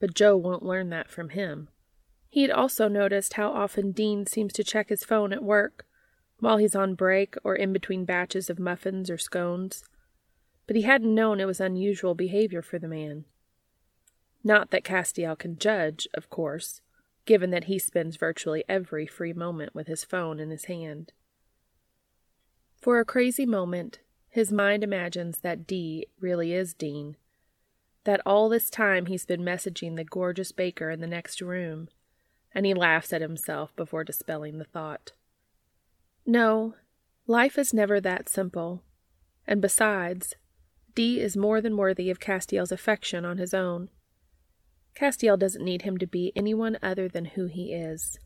but Jo won't learn that from him. He had also noticed how often Dean seems to check his phone at work, while he's on break or in between batches of muffins or scones, but he hadn't known it was unusual behavior for the man. Not that Castiel can judge, of course, given that he spends virtually every free moment with his phone in his hand. For a crazy moment, his mind imagines that Dee really is Dean, that all this time he's been messaging the gorgeous baker in the next room, and he laughs at himself before dispelling the thought. No, life is never that simple, and besides, Dee is more than worthy of Castiel's affection on his own. Castiel doesn't need him to be anyone other than who he is.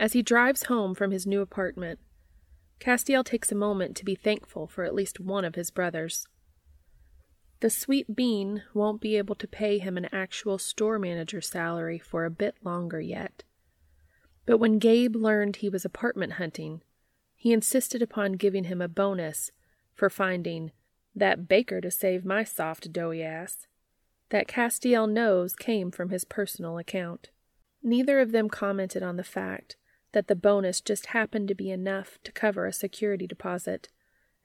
As he drives home from his new apartment, Castiel takes a moment to be thankful for at least one of his brothers. The sweet bean won't be able to pay him an actual store manager salary for a bit longer yet. But when Gabe learned he was apartment hunting, he insisted upon giving him a bonus for finding that baker to save my soft, doughy ass. That Castiel knows came from his personal account. Neither of them commented on the fact that the bonus just happened to be enough to cover a security deposit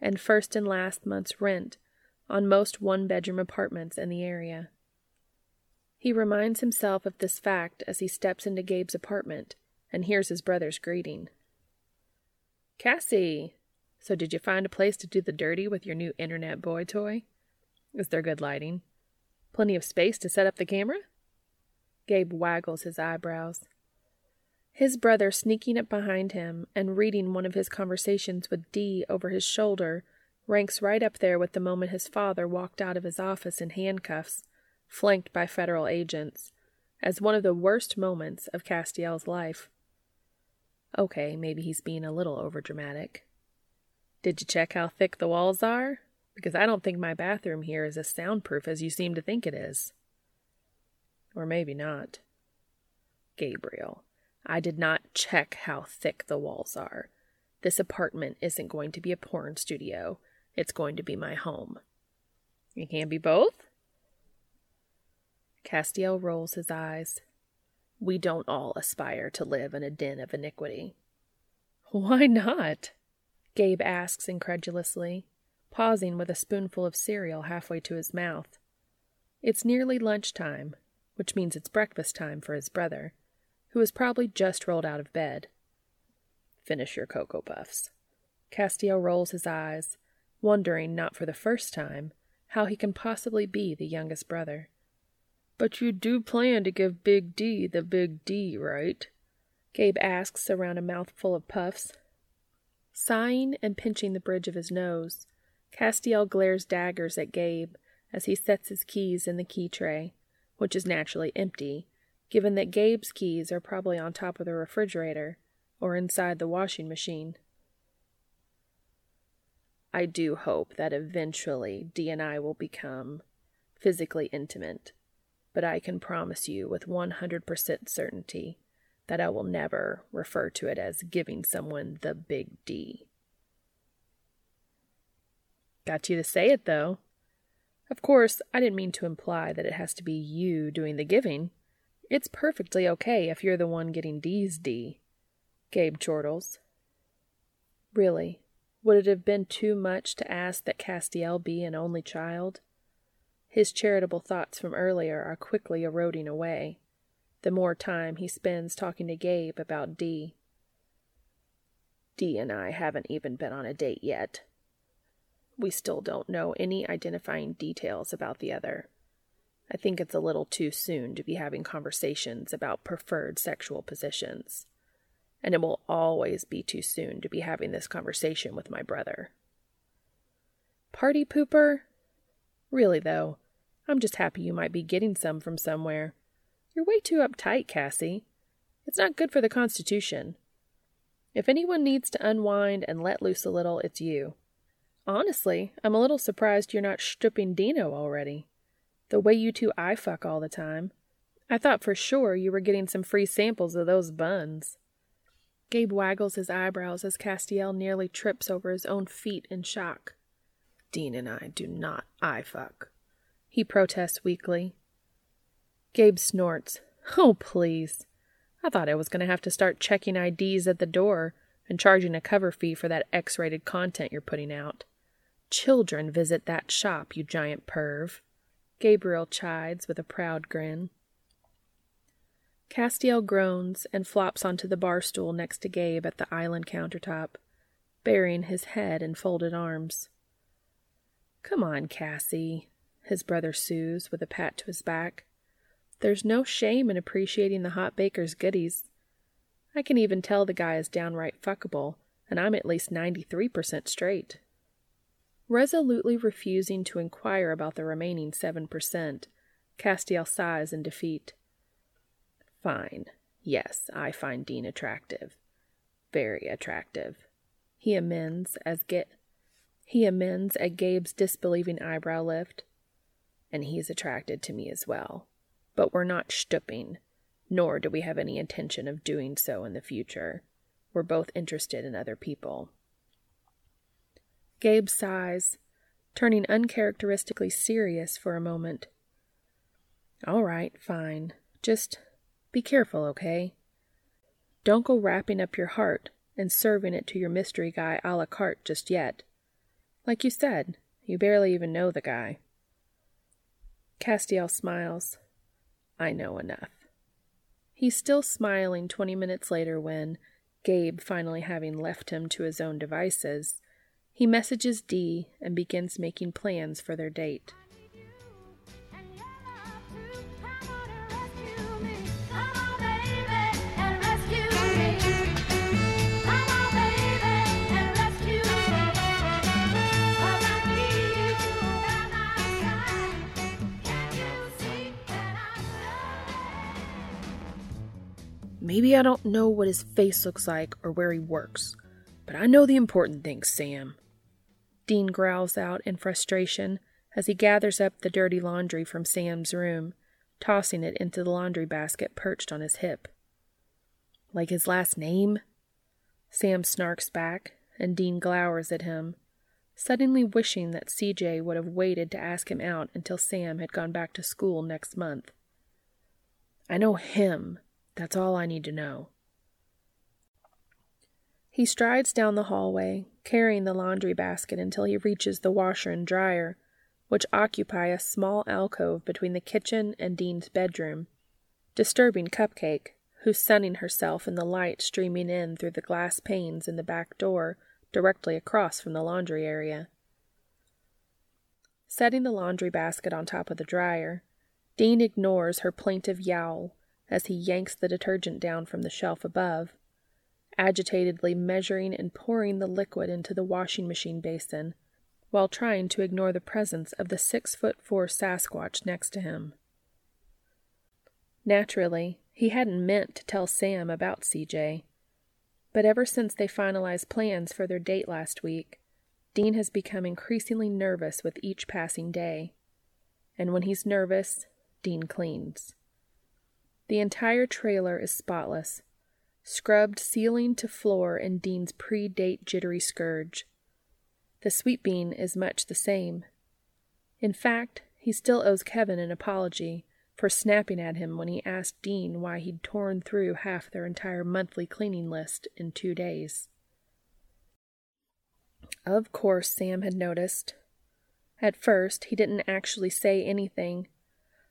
and first and last month's rent on most one bedroom apartments in the area. He reminds himself of this fact as he steps into Gabe's apartment and hears his brother's greeting. Cassie, so, did you find a place to do the dirty with your new internet boy toy? Is there good lighting? Plenty of space to set up the camera? Gabe waggles his eyebrows. His brother sneaking up behind him and reading one of his conversations with D over his shoulder ranks right up there with the moment his father walked out of his office in handcuffs, flanked by federal agents, as one of the worst moments of Castiel's life. Okay, maybe he's being a little overdramatic. Did you check how thick the walls are? Because I don't think my bathroom here is as soundproof as you seem to think it is. Or maybe not. Gabriel, I did not check how thick the walls are. This apartment isn't going to be a porn studio. It's going to be my home. It can't be both? Castiel rolls his eyes. We don't all aspire to live in a den of iniquity. Why not? Gabe asks incredulously, pausing with a spoonful of cereal halfway to his mouth. It's nearly lunchtime, which means it's breakfast time for his brother, who has probably just rolled out of bed. Finish your Cocoa Puffs. Castiel rolls his eyes, wondering, not for the first time, how he can possibly be the youngest brother. But you do plan to give Big D the Big D, right? Gabe asks around a mouthful of puffs, Sighing and pinching the bridge of his nose, Castiel glares daggers at Gabe as he sets his keys in the key tray, which is naturally empty, given that Gabe's keys are probably on top of the refrigerator or inside the washing machine. I do hope that eventually D and I will become physically intimate, but I can promise you with 100% certainty that I will never refer to it as giving someone the big D. Got you to say it, though. Of course, I didn't mean to imply that it has to be you doing the giving. It's perfectly okay if you're the one getting D's D. Gabe chortles. Really, would it have been too much to ask that Castiel be an only child? His charitable thoughts from earlier are quickly eroding away, the more time he spends talking to Gabe about D. D and I haven't even been on a date yet. We still don't know any identifying details about the other. I think it's a little too soon to be having conversations about preferred sexual positions. And it will always be too soon to be having this conversation with my brother. Party pooper? Really, though, I'm just happy you might be getting some from somewhere. You're way too uptight, Cassie. It's not good for the Constitution. If anyone needs to unwind and let loose a little, it's you. Honestly, I'm a little surprised you're not stripping Dean-o already. The way you two eye fuck all the time. I thought for sure you were getting some free samples of those buns. Gabe waggles his eyebrows as Castiel nearly trips over his own feet in shock. Dean and I do not eye fuck. He protests weakly. Gabe snorts. Oh, please. I thought I was going to have to start checking IDs at the door and charging a cover fee for that X rated content you're putting out. Children visit that shop, you giant perv. Gabriel chides with a proud grin. Castiel groans and flops onto the bar stool next to Gabe at the island countertop, burying his head in folded arms. Come on, Cassie, his brother soothes with a pat to his back. There's no shame in appreciating the hot baker's goodies. I can even tell the guy is downright fuckable, and I'm at least 93% straight. Resolutely refusing to inquire about the remaining 7%, Castiel sighs in defeat. Fine. Yes, I find Dean attractive. Very attractive. He amends as get he amends at Gabe's disbelieving eyebrow lift. And he's attracted to me as well. But we're not stooping, nor do we have any intention of doing so in the future. We're both interested in other people. Gabe sighs, turning uncharacteristically serious for a moment. All right, fine. Just be careful, okay? Don't go wrapping up your heart and serving it to your mystery guy a la carte just yet. Like you said, you barely even know the guy. Castiel smiles. I know enough. He's still smiling twenty minutes later when, Gabe finally having left him to his own devices, he messages Dee and begins making plans for their date. Maybe I don't know what his face looks like or where he works, but I know the important things, Sam. Dean growls out in frustration as he gathers up the dirty laundry from Sam's room, tossing it into the laundry basket perched on his hip. Like his last name? Sam snarks back, and Dean glowers at him, suddenly wishing that CJ would have waited to ask him out until Sam had gone back to school next month. I know him. That's all I need to know. He strides down the hallway, carrying the laundry basket until he reaches the washer and dryer, which occupy a small alcove between the kitchen and Dean's bedroom, disturbing Cupcake, who's sunning herself in the light streaming in through the glass panes in the back door directly across from the laundry area. Setting the laundry basket on top of the dryer, Dean ignores her plaintive yowl as he yanks the detergent down from the shelf above agitatedly measuring and pouring the liquid into the washing machine basin, while trying to ignore the presence of the six foot four Sasquatch next to him. Naturally, he hadn't meant to tell Sam about CJ, but ever since they finalized plans for their date last week, Dean has become increasingly nervous with each passing day. And when he's nervous, Dean cleans. The entire trailer is spotless, scrubbed ceiling to floor in Dean's pre date jittery scourge. The sweet bean is much the same. In fact, he still owes Kevin an apology for snapping at him when he asked Dean why he'd torn through half their entire monthly cleaning list in two days. Of course, Sam had noticed. At first, he didn't actually say anything,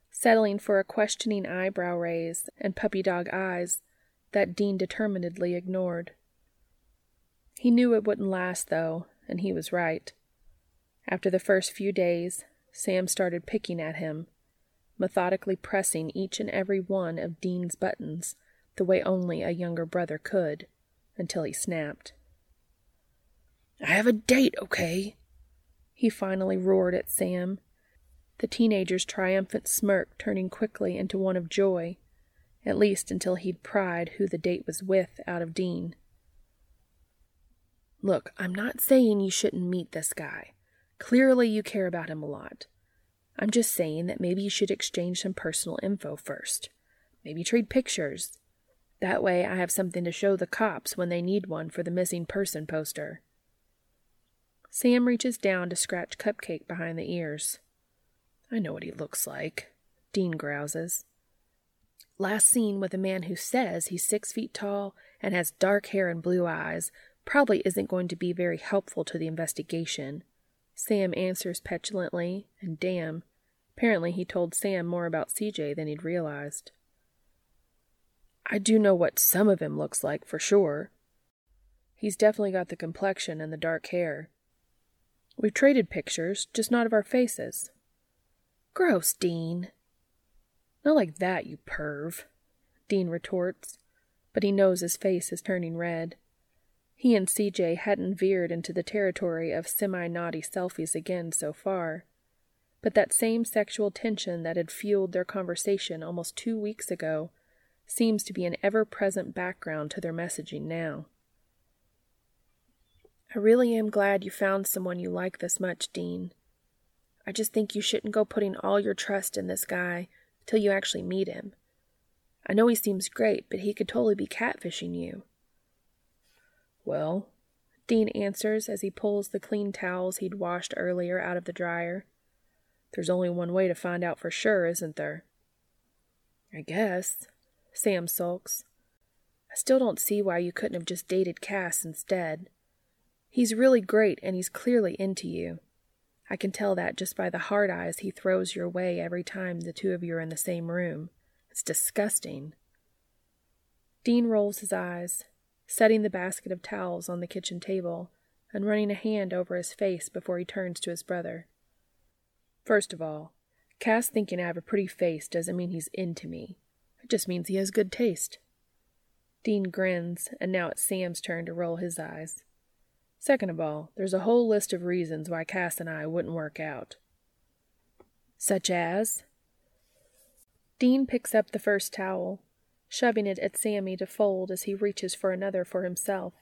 settling for a questioning eyebrow raise and puppy dog eyes that Dean determinedly ignored. He knew it wouldn't last, though, and he was right. After the first few days, Sam started picking at him, methodically pressing each and every one of Dean's buttons the way only a younger brother could, until he snapped. I have a date, okay? He finally roared at Sam, the teenager's triumphant smirk turning quickly into one of joy, at least until he'd pried who the date was with out of Dean. Look, I'm not saying you shouldn't meet this guy. Clearly, you care about him a lot. I'm just saying that maybe you should exchange some personal info first. Maybe trade pictures. That way, I have something to show the cops when they need one for the missing person poster. Sam reaches down to scratch Cupcake behind the ears. I know what he looks like, Dean grouses. Last seen with a man who says he's six feet tall and has dark hair and blue eyes probably isn't going to be very helpful to the investigation. Sam answers petulantly, and damn, apparently he told Sam more about CJ than he'd realized. I do know what some of him looks like for sure. He's definitely got the complexion and the dark hair. We've traded pictures, just not of our faces. Gross, Dean. Not like that, you perv, Dean retorts, but he knows his face is turning red. He and CJ hadn't veered into the territory of semi naughty selfies again so far. But that same sexual tension that had fueled their conversation almost two weeks ago seems to be an ever present background to their messaging now. I really am glad you found someone you like this much, Dean. I just think you shouldn't go putting all your trust in this guy till you actually meet him. I know he seems great, but he could totally be catfishing you. Well, Dean answers as he pulls the clean towels he'd washed earlier out of the dryer. There's only one way to find out for sure, isn't there? I guess. Sam sulks. I still don't see why you couldn't have just dated Cass instead. He's really great, and he's clearly into you. I can tell that just by the hard eyes he throws your way every time the two of you are in the same room. It's disgusting. Dean rolls his eyes, setting the basket of towels on the kitchen table and running a hand over his face before he turns to his brother. First of all, Cass thinking I have a pretty face doesn't mean he's into me. It just means he has good taste. Dean grins, and now it's Sam's turn to roll his eyes. Second of all, there's a whole list of reasons why Cass and I wouldn't work out. Such as? Dean picks up the first towel shoving it at Sammy to fold as he reaches for another for himself.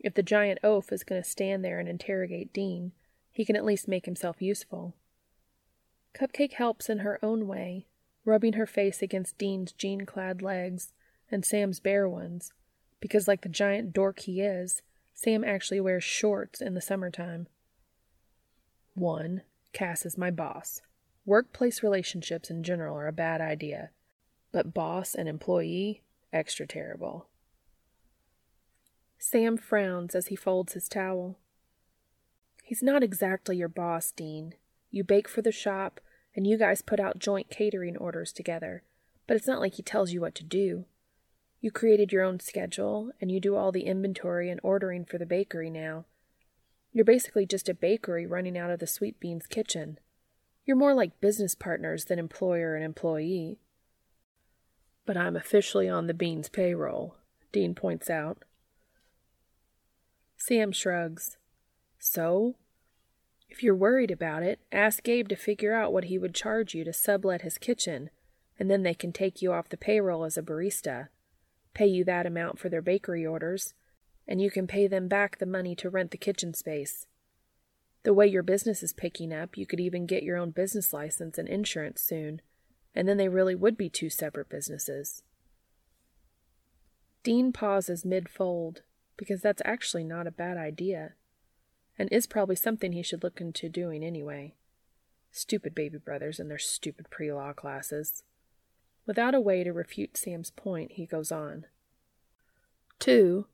If the giant oaf is going to stand there and interrogate Dean, he can at least make himself useful. Cupcake helps in her own way, rubbing her face against Dean's jean clad legs and Sam's bare ones, because, like the giant dork he is, Sam actually wears shorts in the summertime. One, Cass is my boss. Workplace relationships in general are a bad idea but boss and employee, extra terrible. Sam frowns as he folds his towel. He's not exactly your boss, Dean. You bake for the shop, and you guys put out joint catering orders together, but it's not like he tells you what to do. You created your own schedule, and you do all the inventory and ordering for the bakery now. You're basically just a bakery running out of the Sweet Beans kitchen. You're more like business partners than employer and employee. But I'm officially on the Beans payroll, Dean points out. Sam shrugs. So? If you're worried about it, ask Gabe to figure out what he would charge you to sublet his kitchen, and then they can take you off the payroll as a barista, pay you that amount for their bakery orders, and you can pay them back the money to rent the kitchen space. The way your business is picking up, you could even get your own business license and insurance soon and then they really would be two separate businesses. Dean pauses mid fold, because that's actually not a bad idea, and is probably something he should look into doing anyway. Stupid baby brothers and their stupid pre law classes. Without a way to refute Sam's point, he goes on. Two,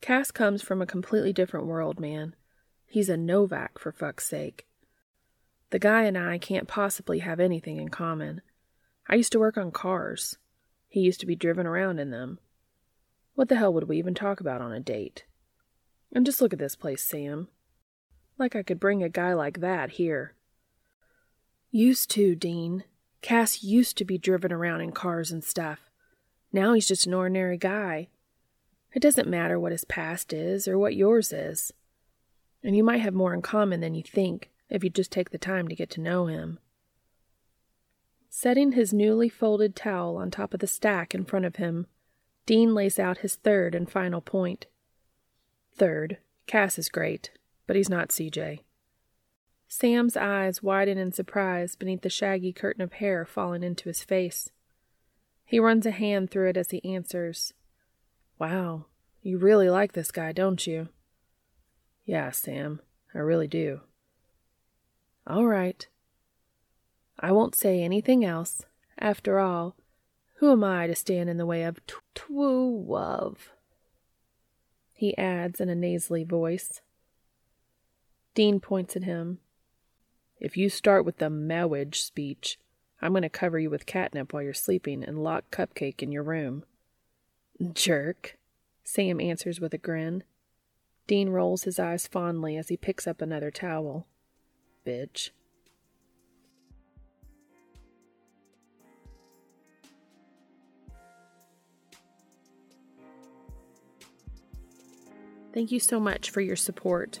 Cass comes from a completely different world, man. He's a Novak, for fuck's sake. The guy and I can't possibly have anything in common. I used to work on cars. He used to be driven around in them. What the hell would we even talk about on a date? And just look at this place, Sam. Like I could bring a guy like that here. Used to, Dean. Cass used to be driven around in cars and stuff. Now he's just an ordinary guy. It doesn't matter what his past is or what yours is. And you might have more in common than you think if you just take the time to get to know him. Setting his newly folded towel on top of the stack in front of him, Dean lays out his third and final point. Third, Cass is great, but he's not CJ. Sam's eyes widen in surprise beneath the shaggy curtain of hair falling into his face. He runs a hand through it as he answers. Wow, you really like this guy, don't you? Yeah, Sam, I really do. All right. I won't say anything else. After all, who am I to stand in the way of twoo love? He adds in a nasally voice. Dean points at him. If you start with the marriage speech, I'm going to cover you with catnip while you're sleeping and lock Cupcake in your room. Jerk, Sam answers with a grin. Dean rolls his eyes fondly as he picks up another towel. Bitch. Thank you so much for your support.